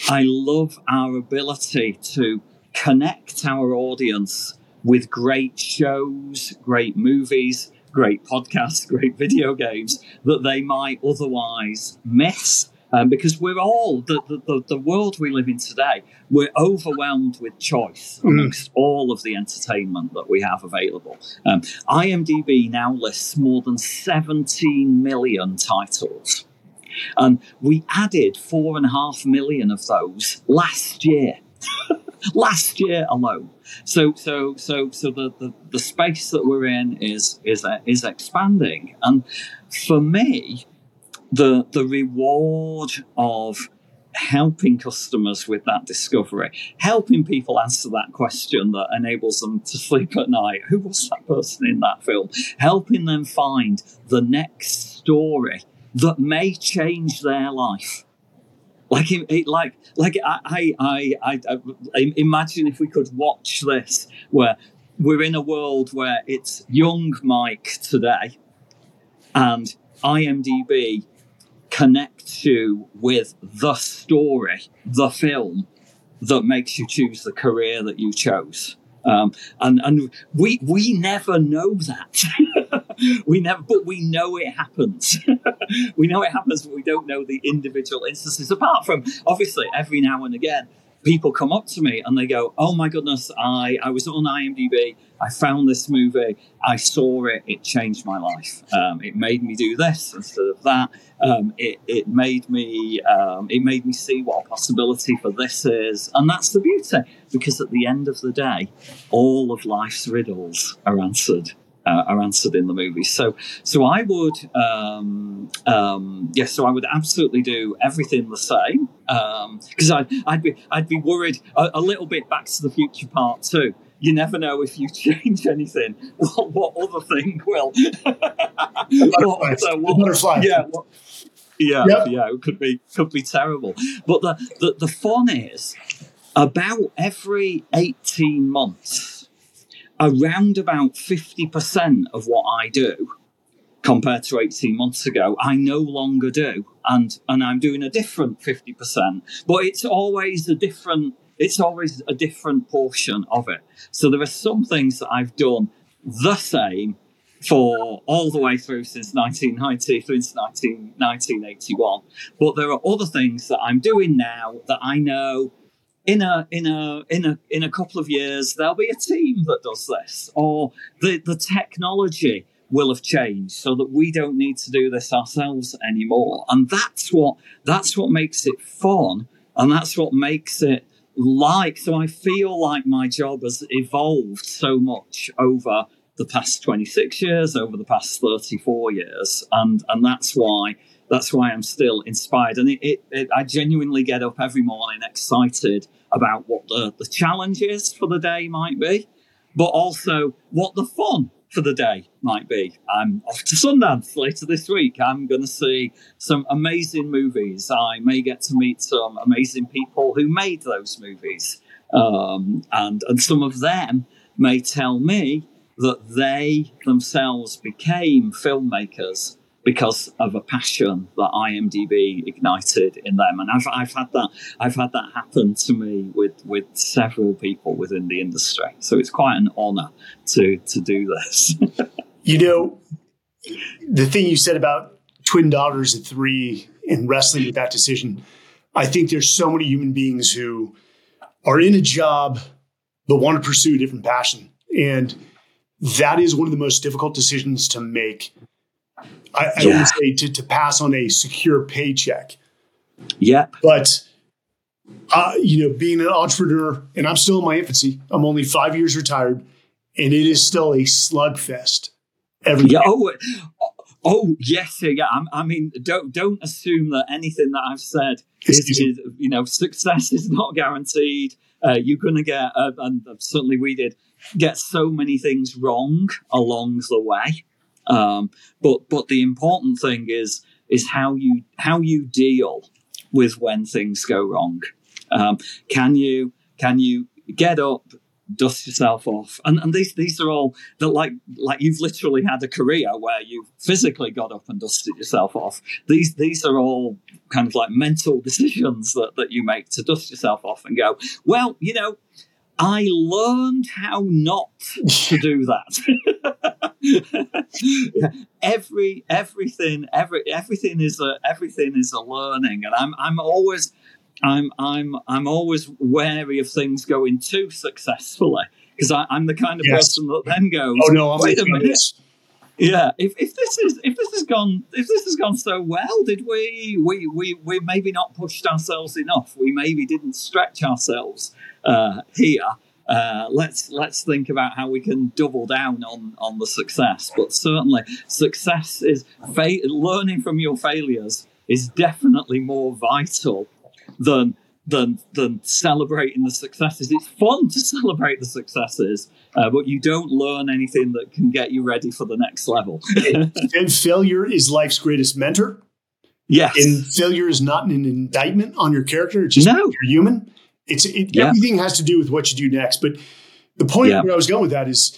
I love our ability to connect our audience with great shows, great movies, great podcasts, great video games that they might otherwise miss um, because we're all the, the, the, world we live in today we're overwhelmed with choice mm. amongst all of the entertainment that we have available. Um, imdb now lists more than 17 million titles. And we added four and a half million of those last year. Last year alone. So so so so the, the, the space that we're in is is is expanding. And for me the the reward of helping customers with that discovery, helping people answer that question that enables them to sleep at night. Who was that person in that film? Helping them find the next story that may change their life. Like, like, like I, I, I, I, imagine if we could watch this, where we're in a world where it's young Mike today, and IMDb connects you with the story, the film that makes you choose the career that you chose. Um, and and we we never know that. we never, but we know it happens. we know it happens, but we don't know the individual instances. Apart from obviously every now and again, people come up to me and they go, "Oh my goodness, I I was on IMDb. I found this movie. I saw it. It changed my life. Um, it made me do this instead of that. Um, it it made me um, it made me see what a possibility for this is, and that's the beauty because at the end of the day, all of life's riddles are answered uh, are answered in the movie. So, so I would, um, um, yes, so I would absolutely do everything the same because um, I'd, I'd be, I'd be worried a, a, little bit back to the future part two. you never know if you change anything, what, what other thing will. What, what- Butterflies. yeah, what, yeah, Yep. yeah, it could be could be terrible. But the, the the fun is about every eighteen months, around about fifty percent of what I do compared to 18 months ago i no longer do. And and i'm doing a different 50% but it's always a different it's always a different portion of it. So there are some things that i've done the same for all the way through since 1990 through to 19, 1981 but there are other things that i'm doing now that i know in a in a in a in a couple of years there'll be a team that does this or the the technology will have changed so that we don't need to do this ourselves anymore. And that's what that's what makes it fun and that's what makes it like so i feel like my job has evolved so much over the past 26 years over the past 34 years and and that's why that's why i'm still inspired. And it, it, it i genuinely get up every morning excited about what the, the challenges for the day might be but also what the fun for the day might be. I'm off to Sundance later this week. I'm going to see some amazing movies. I may get to meet some amazing people who made those movies. Um, and, and some of them may tell me that they themselves became filmmakers because of a passion that IMDb ignited in them. And I've, I've had that I've had that happen to me with, with several people within the industry. So it's quite an honor to to do this. You know, the thing you said about twin daughters at three and wrestling with that decision, I think there's so many human beings who are in a job but want to pursue a different passion. And that is one of the most difficult decisions to make. I, I Yeah. would say to, to pass on a secure paycheck. Yeah. But uh, you know, being an entrepreneur, and I'm still in my infancy. I'm only five years retired, and it is still a slugfest every Yeah. Oh, oh yes. Yeah. I'm, I mean, don't don't assume that anything that I've said is, is you know success is not guaranteed. Uh, you're going to get, uh, and certainly we did, get so many things wrong along the way. Um, but but the important thing is is how you how you deal with when things go wrong. Um, can you can you get up, dust yourself off, and and these these are all that like like you've literally had a career where you physically got up and dusted yourself off. These these are all kind of like mental decisions that that you make to dust yourself off and go. Well, you know, I learned how not to do that. Every everything every everything is a everything is a learning, and I'm I'm always I'm I'm I'm always wary of things going too successfully because I'm the kind of Yes. person that then goes, Oh no, I'm wait a minute, this. yeah. If, if this is if this has gone if this has gone so well, did we we we we maybe not pushed ourselves enough? We maybe didn't stretch ourselves uh, here. Uh, let's let's think about how we can double down on on the success. But certainly, success is fa- learning from your failures is definitely more vital than than than celebrating the successes. It's fun to celebrate the successes, uh, but you don't learn anything that can get you ready for the next level. And failure is life's greatest mentor. yes. And failure is not an indictment on your character. It's just No. you're human. It's it, Yeah. everything has to do with what you do next. But the point Yeah. where I was going with that is,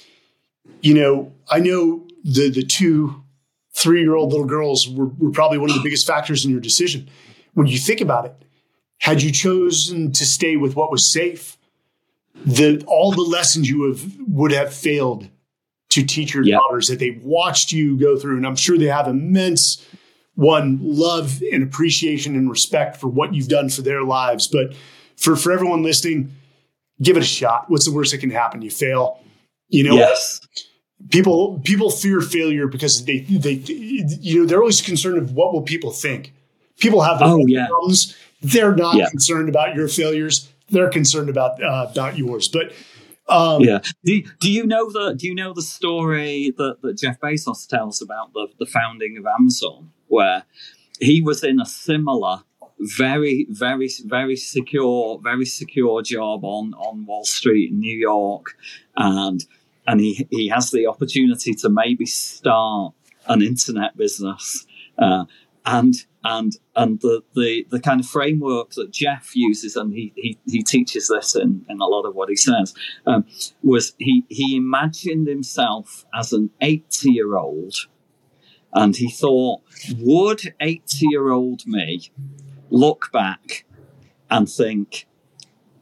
you know, I know the the two three year old little girls were, were probably one of the biggest factors in your decision. When you think about it, had you chosen to stay with what was safe, the all the lessons you have would have failed to teach your daughters that they've watched you go through, and I'm sure they have immense one love and appreciation and respect for what you've done for their lives. But for for everyone listening, give it a shot. What's the worst that can happen? You fail. You know, yes. people people fear failure because they they you know they're always concerned of what will people think. People have their Oh, own yeah. problems. They're not Yeah. concerned about your failures. They're concerned about uh, about yours. But um, Yeah. Do, do you know the Do you know the story that, that Jeff Bezos tells about the the founding of Amazon, where he was in a similar very, very, very secure, very secure job on on Wall Street in New York, and and he he has the opportunity to maybe start an internet business, uh, and and and the, the the kind of framework that Jeff uses, and he he, he teaches this in, in a lot of what he says, um, was he he imagined himself as an eighty year old, and he thought, would eighty year old me look back and think,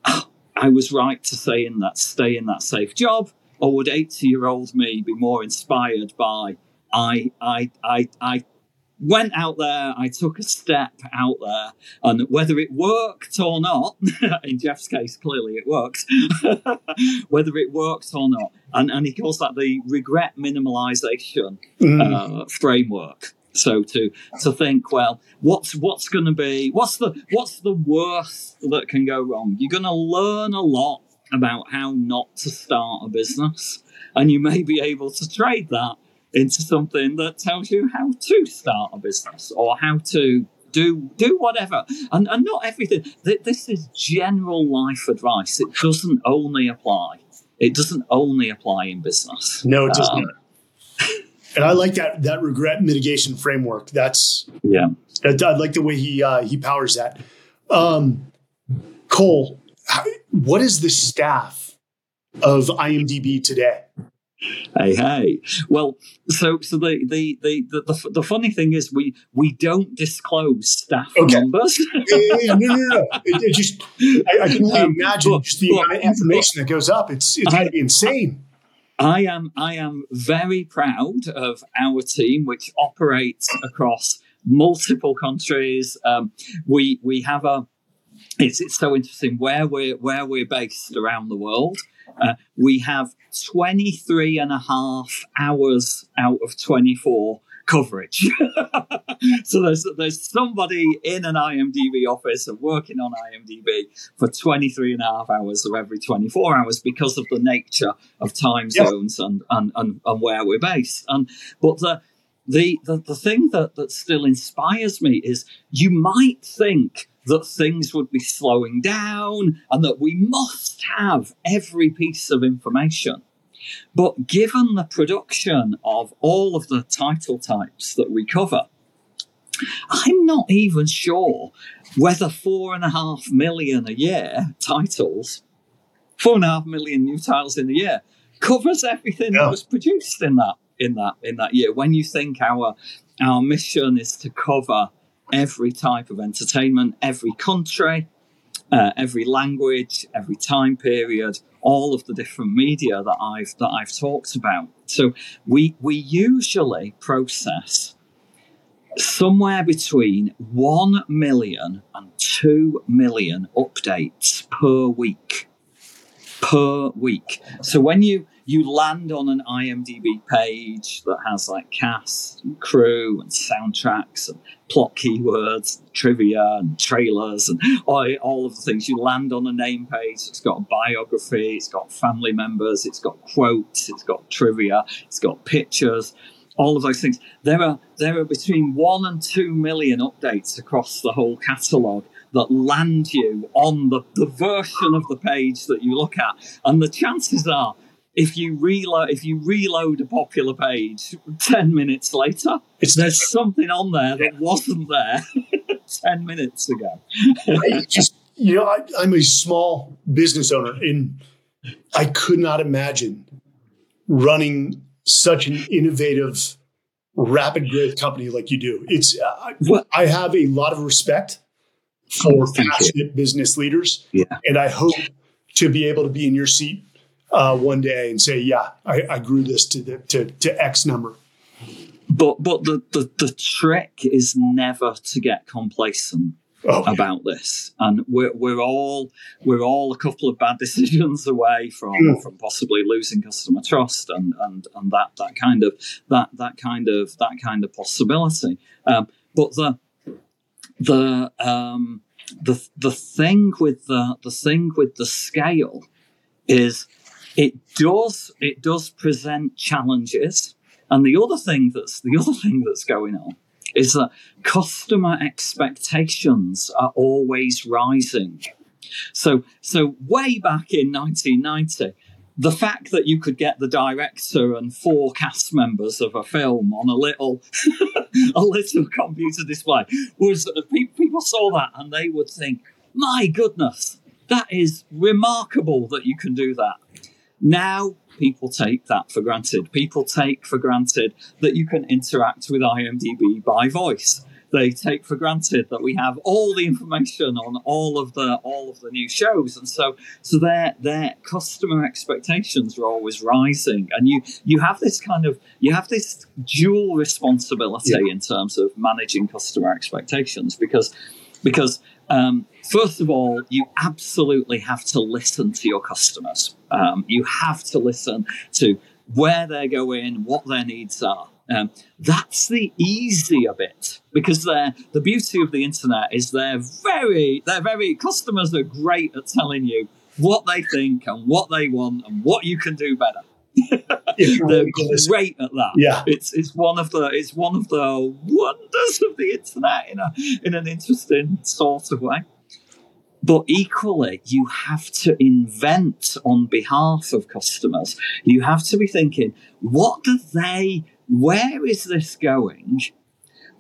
oh, I was right to stay in that stay in that safe job, or would eighty year old me be more inspired by I I I I went out there, I took a step out there, and whether it worked or not, in Jeff's case, clearly it worked, whether it worked or not, and, and he calls that the regret minimalization mm. uh, framework. So to to think, well, what's what's going to be what's the what's the worst that can go wrong? You're going to learn a lot about how not to start a business, and you may be able to trade that into something that tells you how to start a business or how to do do whatever. And, and not everything this is general life advice. It doesn't only apply it doesn't only apply in business. No it doesn't um, and i like that that regret mitigation framework. That's yeah. I, I like the way he uh, he powers that. Um, Col how, what is the staff of imdb today? Hey hey. Well so so the the, the the the the funny thing is we we don't disclose staff okay. numbers. Yeah, yeah, no no no it, it just I, I, can only um, imagine but, just the but, amount of information but, that goes up. It's it's going to be insane. I am I am very proud of our team, which operates across multiple countries. Um, we we have a it's, it's so interesting where we're where we're based around the world. Uh, we have 23 and a half hours out of 24 coverage. so there's there's somebody in an IMDb office and working on IMDb for 23 and a half hours of every 24 hours because of the nature of time zones and, and, and, and where we're based. And but the the, the, the thing that, that still inspires me is you might think that things would be slowing down and that we must have every piece of information. But given the production of all of the title types that we cover, I'm not even sure whether four and a half million a year titles, four and a half million new titles in a year, covers everything yeah. that was produced in that in that in that year. When you think our our mission is to cover every type of entertainment, every country, uh, every language, every time period, all of the different media that I've that I've talked about. So we we usually process somewhere between 1 million and 2 million updates per week per week. So when you you land on an IMDb page that has like cast, and crew, and soundtracks, and plot keywords, and trivia, and trailers, and all, all of the things. You land on a name page. It's got a biography. It's got family members. It's got quotes. It's got trivia. It's got pictures. All of those things. There are there are between one and two million updates across the whole catalogue that land you on the, the version of the page that you look at. And the chances are, if you reload if you reload a popular page 10 minutes later, it's there's something on there that wasn't there 10 minutes ago. I just you know, I, I'm a small business owner and I could not imagine running such an innovative, rapid growth company like you do. It's uh, I have a lot of respect for passionate business leaders. Yeah. And I hope to be able to be in your seat uh, one day and say, yeah, I, I grew this to the to, to X number. But but the, the, the trick is never to get complacent oh, about yeah. this. And we're we're all we're all a couple of bad decisions away from mm. from possibly losing customer trust and, and and that that kind of that that kind of that kind of possibility. Um, but the the um, the the thing with the the thing with the scale is it does it does present challenges, and the other thing that's the other thing that's going on is that customer expectations are always rising. So, so way back in 1990, the fact that you could get the director and four cast members of a film on a little a little computer display was that people saw that and they would think my goodness that is remarkable that you can do that now people take that for granted people take for granted that you can interact with imdb by voice they take for granted that we have all the information on all of the all of the new shows and so so their their customer expectations are always rising and you you have this kind of you have this dual responsibility yeah. in terms of managing customer expectations because because um, first of all, you absolutely have to listen to your customers. Um, you have to listen to where they're going, what their needs are. Um, that's the easier bit because the the beauty of the internet is they're very they're very customers are great at telling you what they think and what they want and what you can do better. they're great at that. Yeah, it's it's one of the it's one of the wonders of the internet in a in an interesting sort of way. But equally, you have to invent on behalf of customers. You have to be thinking, what do they where is this going?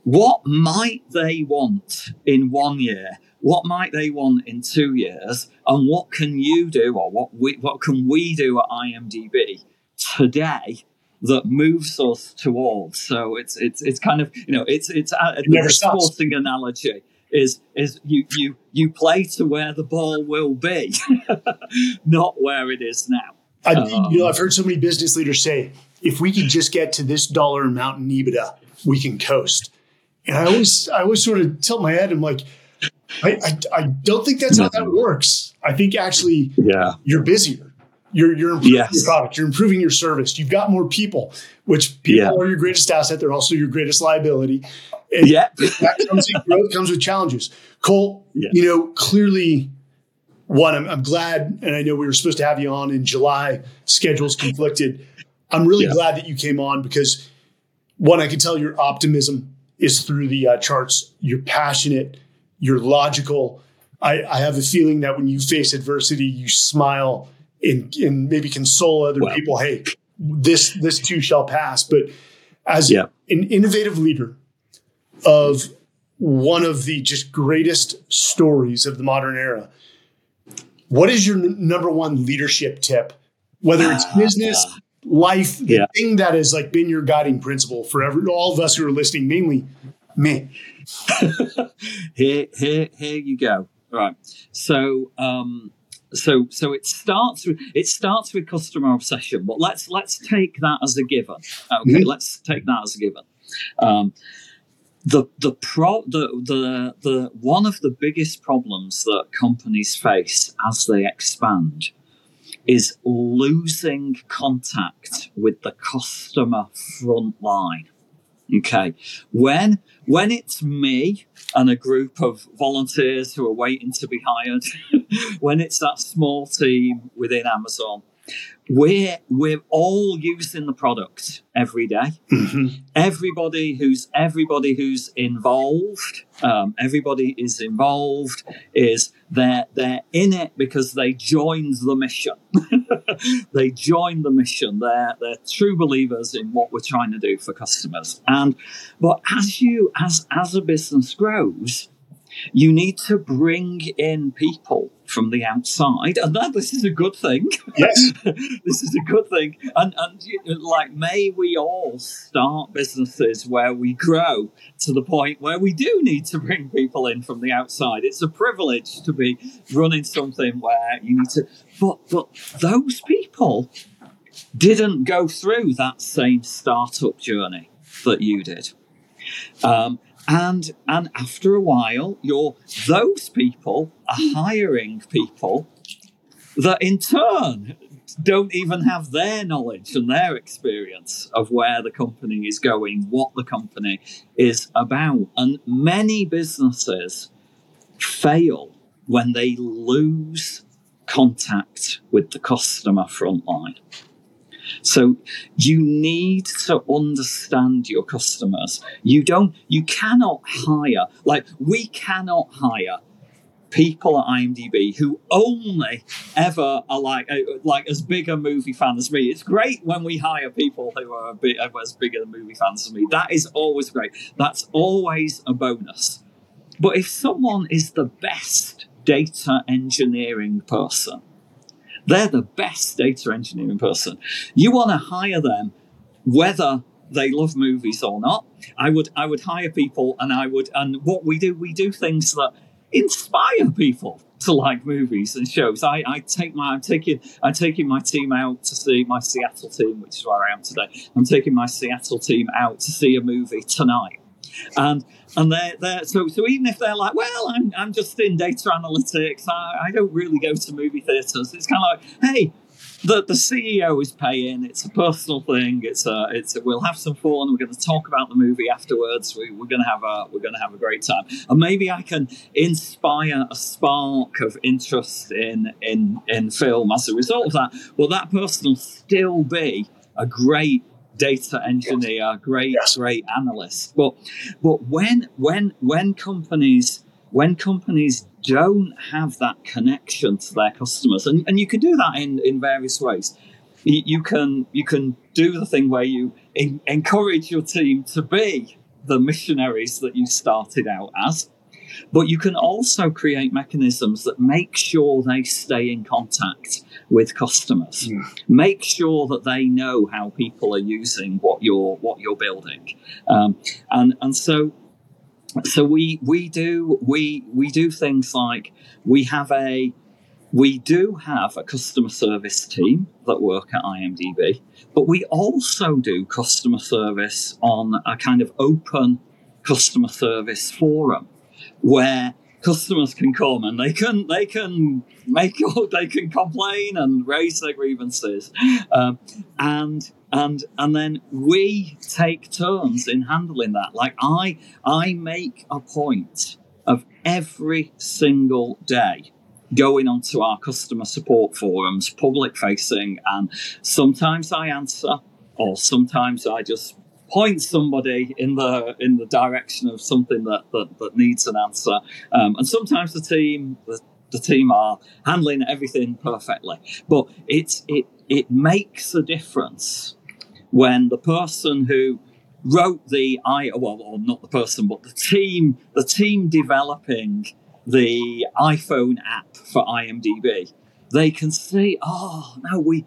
What might they want in one year? What might they want in two years? And what can you do, or what we, what can we do at IMDb today that moves us towards? So it's it's it's kind of you know it's it's a, a sporting analogy is is you you you play to where the ball will be, not where it is now. I, um, you know, I've heard so many business leaders say if we could just get to this dollar amount in EBITDA, we can coast. And I always, I always sort of tilt my head. I'm like, I, I, I don't think that's how that works. I think actually, yeah, you're busier. You're you're improving yes. your product. You're improving your service. You've got more people, which people yeah. are your greatest asset. They're also your greatest liability. And yeah, that comes with growth comes with challenges. Col, yeah. you know clearly one, I'm, I'm, glad, and I know we were supposed to have you on in July. Schedules conflicted. I'm really yeah. glad that you came on because one, I can tell your optimism is through the uh, charts. You're passionate, you're logical. I, I, have a feeling that when you face adversity, you smile and, and maybe console other wow. people. Hey, this this too shall pass. But as yeah. an innovative leader of one of the just greatest stories of the modern era, what is your n- number one leadership tip? Whether it's ah, business, uh, life, the yeah. thing that has like been your guiding principle for every, all of us who are listening, mainly me. here, here, here you go. Right. So, um, so, so it starts with it starts with customer obsession, but let's let's take that as a given. Okay, mm-hmm. let's take that as a given. Um, the the pro the, the the one of the biggest problems that companies face as they expand is losing contact with the customer front line. Okay. When when it's me and a group of volunteers who are waiting to be hired, when it's that small team within Amazon, we're we're all using the product every day. Mm-hmm. Everybody who's everybody who's involved, um, everybody is involved. Is they're they're in it because they joined the mission. they joined the mission. They're they're true believers in what we're trying to do for customers. And but as you as as a business grows, you need to bring in people from the outside, and that this is a good thing. Yes, this is a good thing. And and like, may we all start businesses where we grow to the point where we do need to bring people in from the outside. It's a privilege to be running something where you need to, but but those people didn't go through that same startup journey that you did. Um, and and after a while you're those people are hiring people that in turn don't even have their knowledge and their experience of where the company is going what the company is about. And many businesses fail when they lose contact with the customer frontline So you need to understand your customers. You don't, you cannot hire, like we cannot hire people at IMDb who only ever are like uh, like as big a movie fan as me. It's great when we hire people who are bit as big a movie fans as me. That is always great. That's always a bonus. But if someone is the best data engineering person, they're the best data engineering person. You want to hire them whether they love movies or not. I would I would hire people and I would and what we do we do things that inspire people to like movies and shows. I, I take my I'm taking I'm taking my team out to see my Seattle team, which is where I am today. I'm taking my Seattle team out to see a movie tonight. And and they're, they're so so even if they're like, well, I'm I'm just in data analytics, I, I don't really go to movie theaters. It's kind of like, hey, the, the CEO is paying. It's a personal thing. It's a, it's a, we'll have some fun. We're going to talk about the movie afterwards. We, we're going to have a we're going to have a great time. And maybe I can inspire a spark of interest in in in film as a result of that. Well, that person will still be a great data engineer, great yes. great analyst. But but when when when companies when companies don't have that connection to their customers, and, and you can do that in, in various ways. You, you can you can do the thing where you in, encourage your team to be the missionaries that you started out as, but you can also create mechanisms that make sure they stay in contact with customers. Mm. Make sure that they know how people are using what you're what you're building, um, and and so so we we do we we do things like we have a we do have a customer service team that work at IMDb, but we also do customer service on a kind of open customer service forum where customers can come and they can they can make they can complain and raise their grievances. Um, and and and then we take turns in handling that. Like i i make a point of every single day going onto our customer support forums public facing and sometimes i answer or sometimes i just point somebody in the in the direction of something that that, that needs an answer. Um, and sometimes the team the, the team are handling everything perfectly but it's it it makes a difference when the person who wrote the i well or not the person but the team the team developing the iphone app for imdb they can see oh no we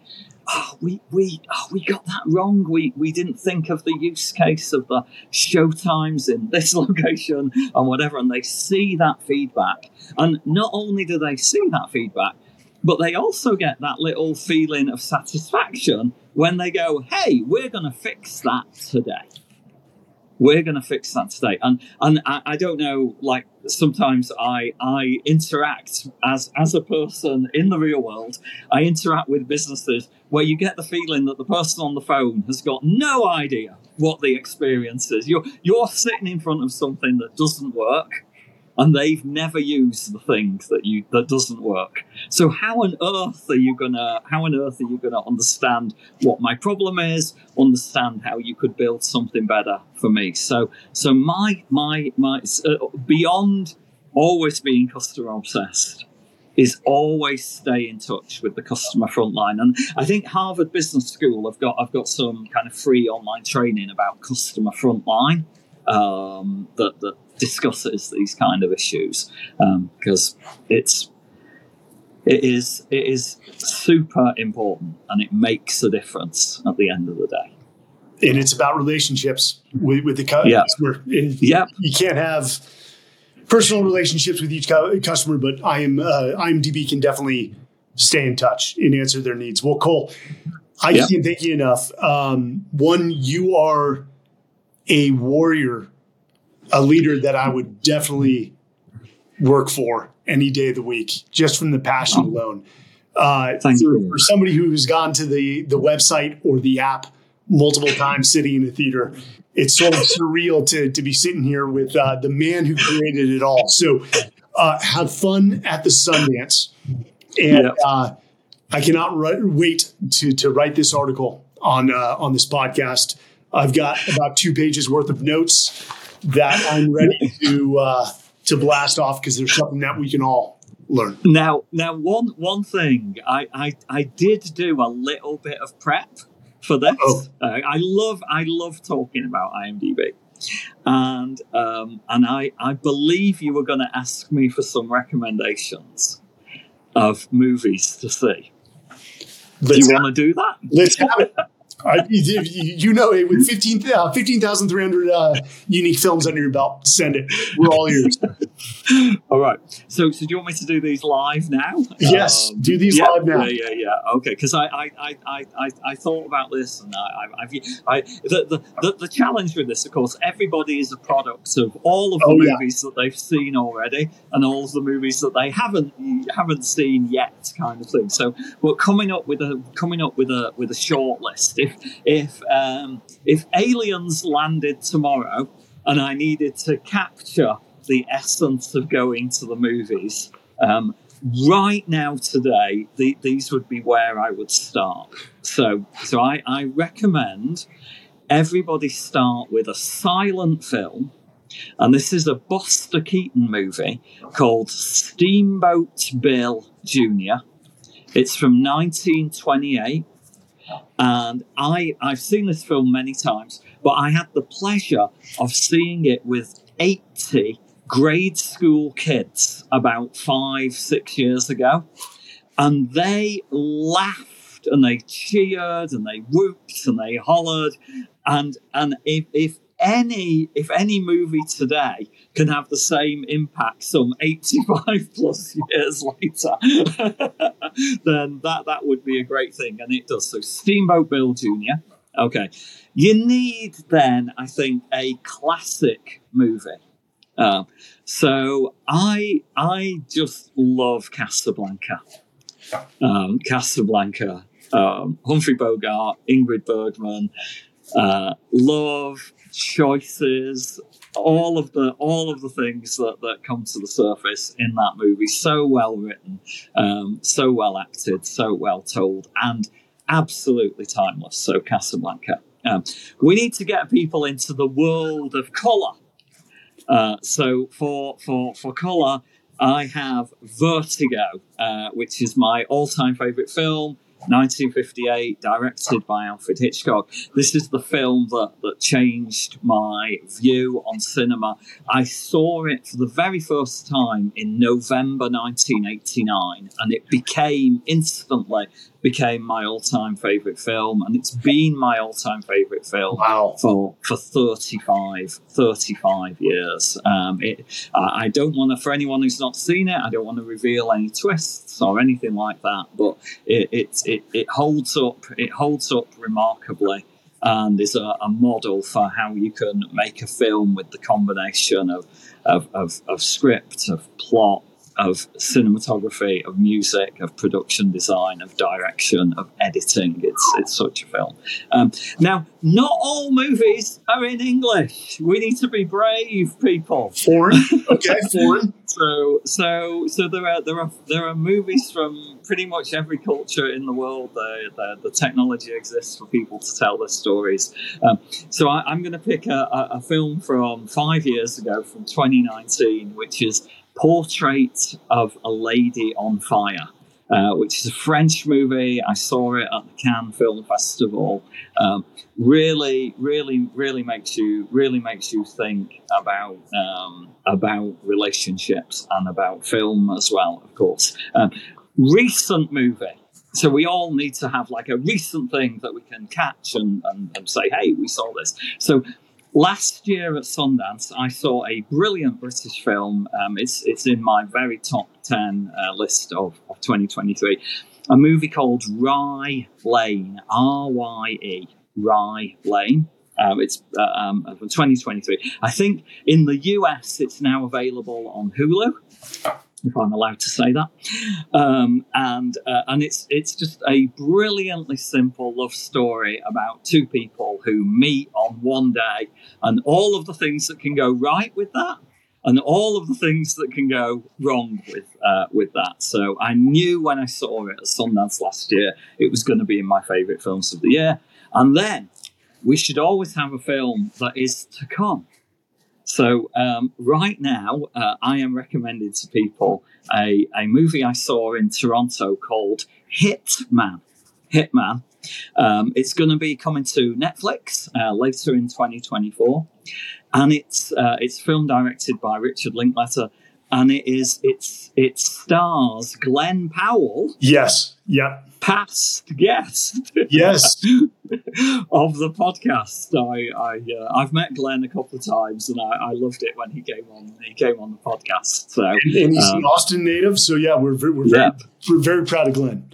oh, we we oh, we got that wrong we we didn't think of the use case of the show times in this location and whatever and they see that feedback and not only do they see that feedback but they also get that little feeling of satisfaction when they go, hey, we're going to fix that today. We're going to fix that today. And, and I, I, don't know, like sometimes I, I interact as, as a person in the real world, I interact with businesses where you get the feeling that the person on the phone has got no idea what the experience is. You're, you're sitting in front of something that doesn't work and they've never used the thing that you that doesn't work. So how on earth are you gonna how on earth are you gonna understand what my problem is? Understand how you could build something better for me. So so my my my uh, beyond always being customer obsessed is always stay in touch with the customer frontline. And I think Harvard Business School have got I've got some kind of free online training about customer frontline um, that that discusses these kind of issues because um, it's it is it is super important and it makes a difference at the end of the day. And it's about relationships with, with the customer. Yeah. yeah. You can't have personal relationships with each customer, but I am uh, IMDb can definitely stay in touch and answer their needs. Well, Col, I yep. can't thank you enough. Um, one, you are a warrior a leader that I would definitely work for any day of the week, just from the passion alone. Uh, for, for, somebody who's gone to the the website or the app multiple times, sitting in the theater, it's sort of surreal to to be sitting here with uh, the man who created it all. So, uh, have fun at the Sundance, and uh, I cannot wait to to write this article on uh, on this podcast. I've got about two pages worth of notes that I'm ready to uh, to blast off because there's something that we can all learn. Now, now one one thing I I, I did do a little bit of prep for this. Oh. Uh, I love I love talking about IMDb, and um, and I I believe you were going to ask me for some recommendations of movies to see. Do you want to do that? Let's have it. I, you, you know it with 15 uh, 15,300 uh, unique films under your belt. Send it. We're all ears. All right. So, so do you want me to do these live now? Yes, do these yeah, live now. Yeah, yeah, yeah. Okay, because I, I, I, I, I, thought about this, and I, I, I the, the, the, the challenge with this, of course, everybody is a product of all of the Oh, yeah. movies that they've seen already, and all of the movies that they haven't haven't seen yet, kind of thing. So, we're coming up with a coming up with a with a short list. If if um, if aliens landed tomorrow, and I needed to capture the essence of going to the movies. Um, right now, today, the, these would be where I would start. So, so I, I recommend everybody start with a silent film, and this is a Buster Keaton movie called Steamboat Bill Jr. It's from 1928, and I I've seen this film many times, but I had the pleasure of seeing it with 80 grade school kids about five, six years ago. And they laughed and they cheered and they whooped and they hollered. And and if, if any if any movie today can have the same impact some 85 plus years later, then that that would be a great thing. And it does. So Steamboat Bill Jr. Okay. You need then, I think, a classic movie. Um, so I I just love Casablanca. Um, Casablanca, um, Humphrey Bogart, Ingrid Bergman, uh, love choices, all of the all of the things that, that come to the surface in that movie. So well written, um, so well acted, so well told, and absolutely timeless. So Casablanca. Um, we need to get people into the world of color. Uh, so for for for color, I have Vertigo, uh, which is my all-time favorite film. 1958, directed by Alfred Hitchcock. This is the film that, that changed my view on cinema. I saw it for the very first time in November 1989, and it became instantly became my all-time favorite film, and it's been my all-time favorite film Wow. for for 35 35 years um, it, I I don't want to for anyone who's not seen it I don't want to reveal any twists or anything like that but it it, it, it holds up it holds up remarkably and is a, a model for how you can make a film with the combination of of, of, of script of plot of cinematography, of music, of production design, of direction, of editing. It's it's such a film. Um, now, not all movies are in English. We need to be brave, people. Foreign. Okay, foreign. So so so there are there are there are movies from pretty much every culture in the world. The the, the technology exists for people to tell their stories. Um, so I, I'm going to pick a, a, a film from five years ago, from 2019, which is Portrait of a Lady on Fire. Uh, which is a French movie. I saw it at the Cannes Film Festival. Um, really, really, really makes you really makes you think about um, about relationships and about film as well, of course. Um, recent movie. So we all need to have like a recent thing that we can catch and, and, and say, hey, we saw this. So last year at Sundance, I saw a brilliant British film. Um, it's it's in my very top ten uh, list of, of 2023. A movie called Rye Lane, R Y E, Rye Lane. Um, it's uh, um, from 2023. I think in the US it's now available on Hulu, if I'm allowed to say that. Um, and uh, and it's it's just a brilliantly simple love story about two people who meet on one day, and all of the things that can go right with that, and all of the things that can go wrong with uh, with that. So I knew when I saw it at Sundance last year, it was going to be in my favourite films of the year. And then we should always have a film that is to come. So um, right now, uh, I am recommending to people a, a movie I saw in Toronto called Hitman. Hitman. Um, it's going to be coming to Netflix uh, later in 2024, and it's uh, it's film directed by Richard Linklater, and it is it's it stars Glenn Powell. Yes. Yep. Past guest. Yes. of the podcast. I, I uh, I've met Glenn a couple of times, and I, I, loved it when he came on. He came on the podcast. So and, and he's um, an Austin native, so yeah, we're we're very, we're very proud of Glenn.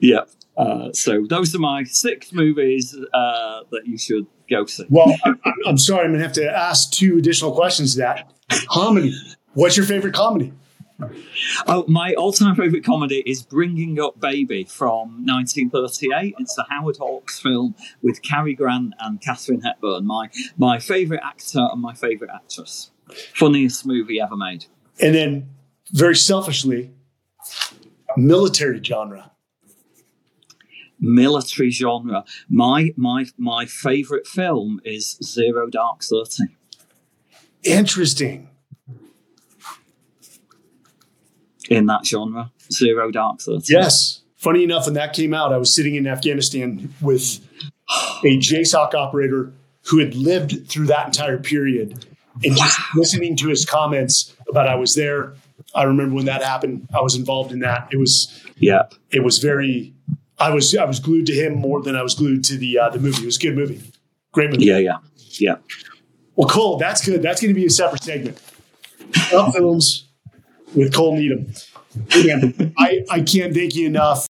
Yep. Uh, so those are my six movies uh, that you should go see. Well, I'm, I'm sorry, I'm to have to ask two additional questions to that. Comedy. What's your favorite comedy? Oh, my all-time favorite comedy is Bringing Up Baby from 1938. It's a Howard Hawks film with Cary Grant and Katharine Hepburn. My my favorite actor and my favorite actress. Funniest movie ever made. And then, very selfishly, military genre military genre. My my my favorite film is Zero Dark Thirty. Interesting. In that genre, Zero Dark Thirty. Yes. Funny enough, when that came out, I was sitting in Afghanistan with a JSOC operator who had lived through that entire period, and just listening to his comments about I was there. I remember when that happened. I was involved in that. It was yeah. It was very I was I was glued to him more than I was glued to the uh, the movie. It was a good movie, great movie. Yeah, yeah, yeah. Well, Col, that's good. That's going to be a separate segment. Films with Col Needham. I I can't thank you enough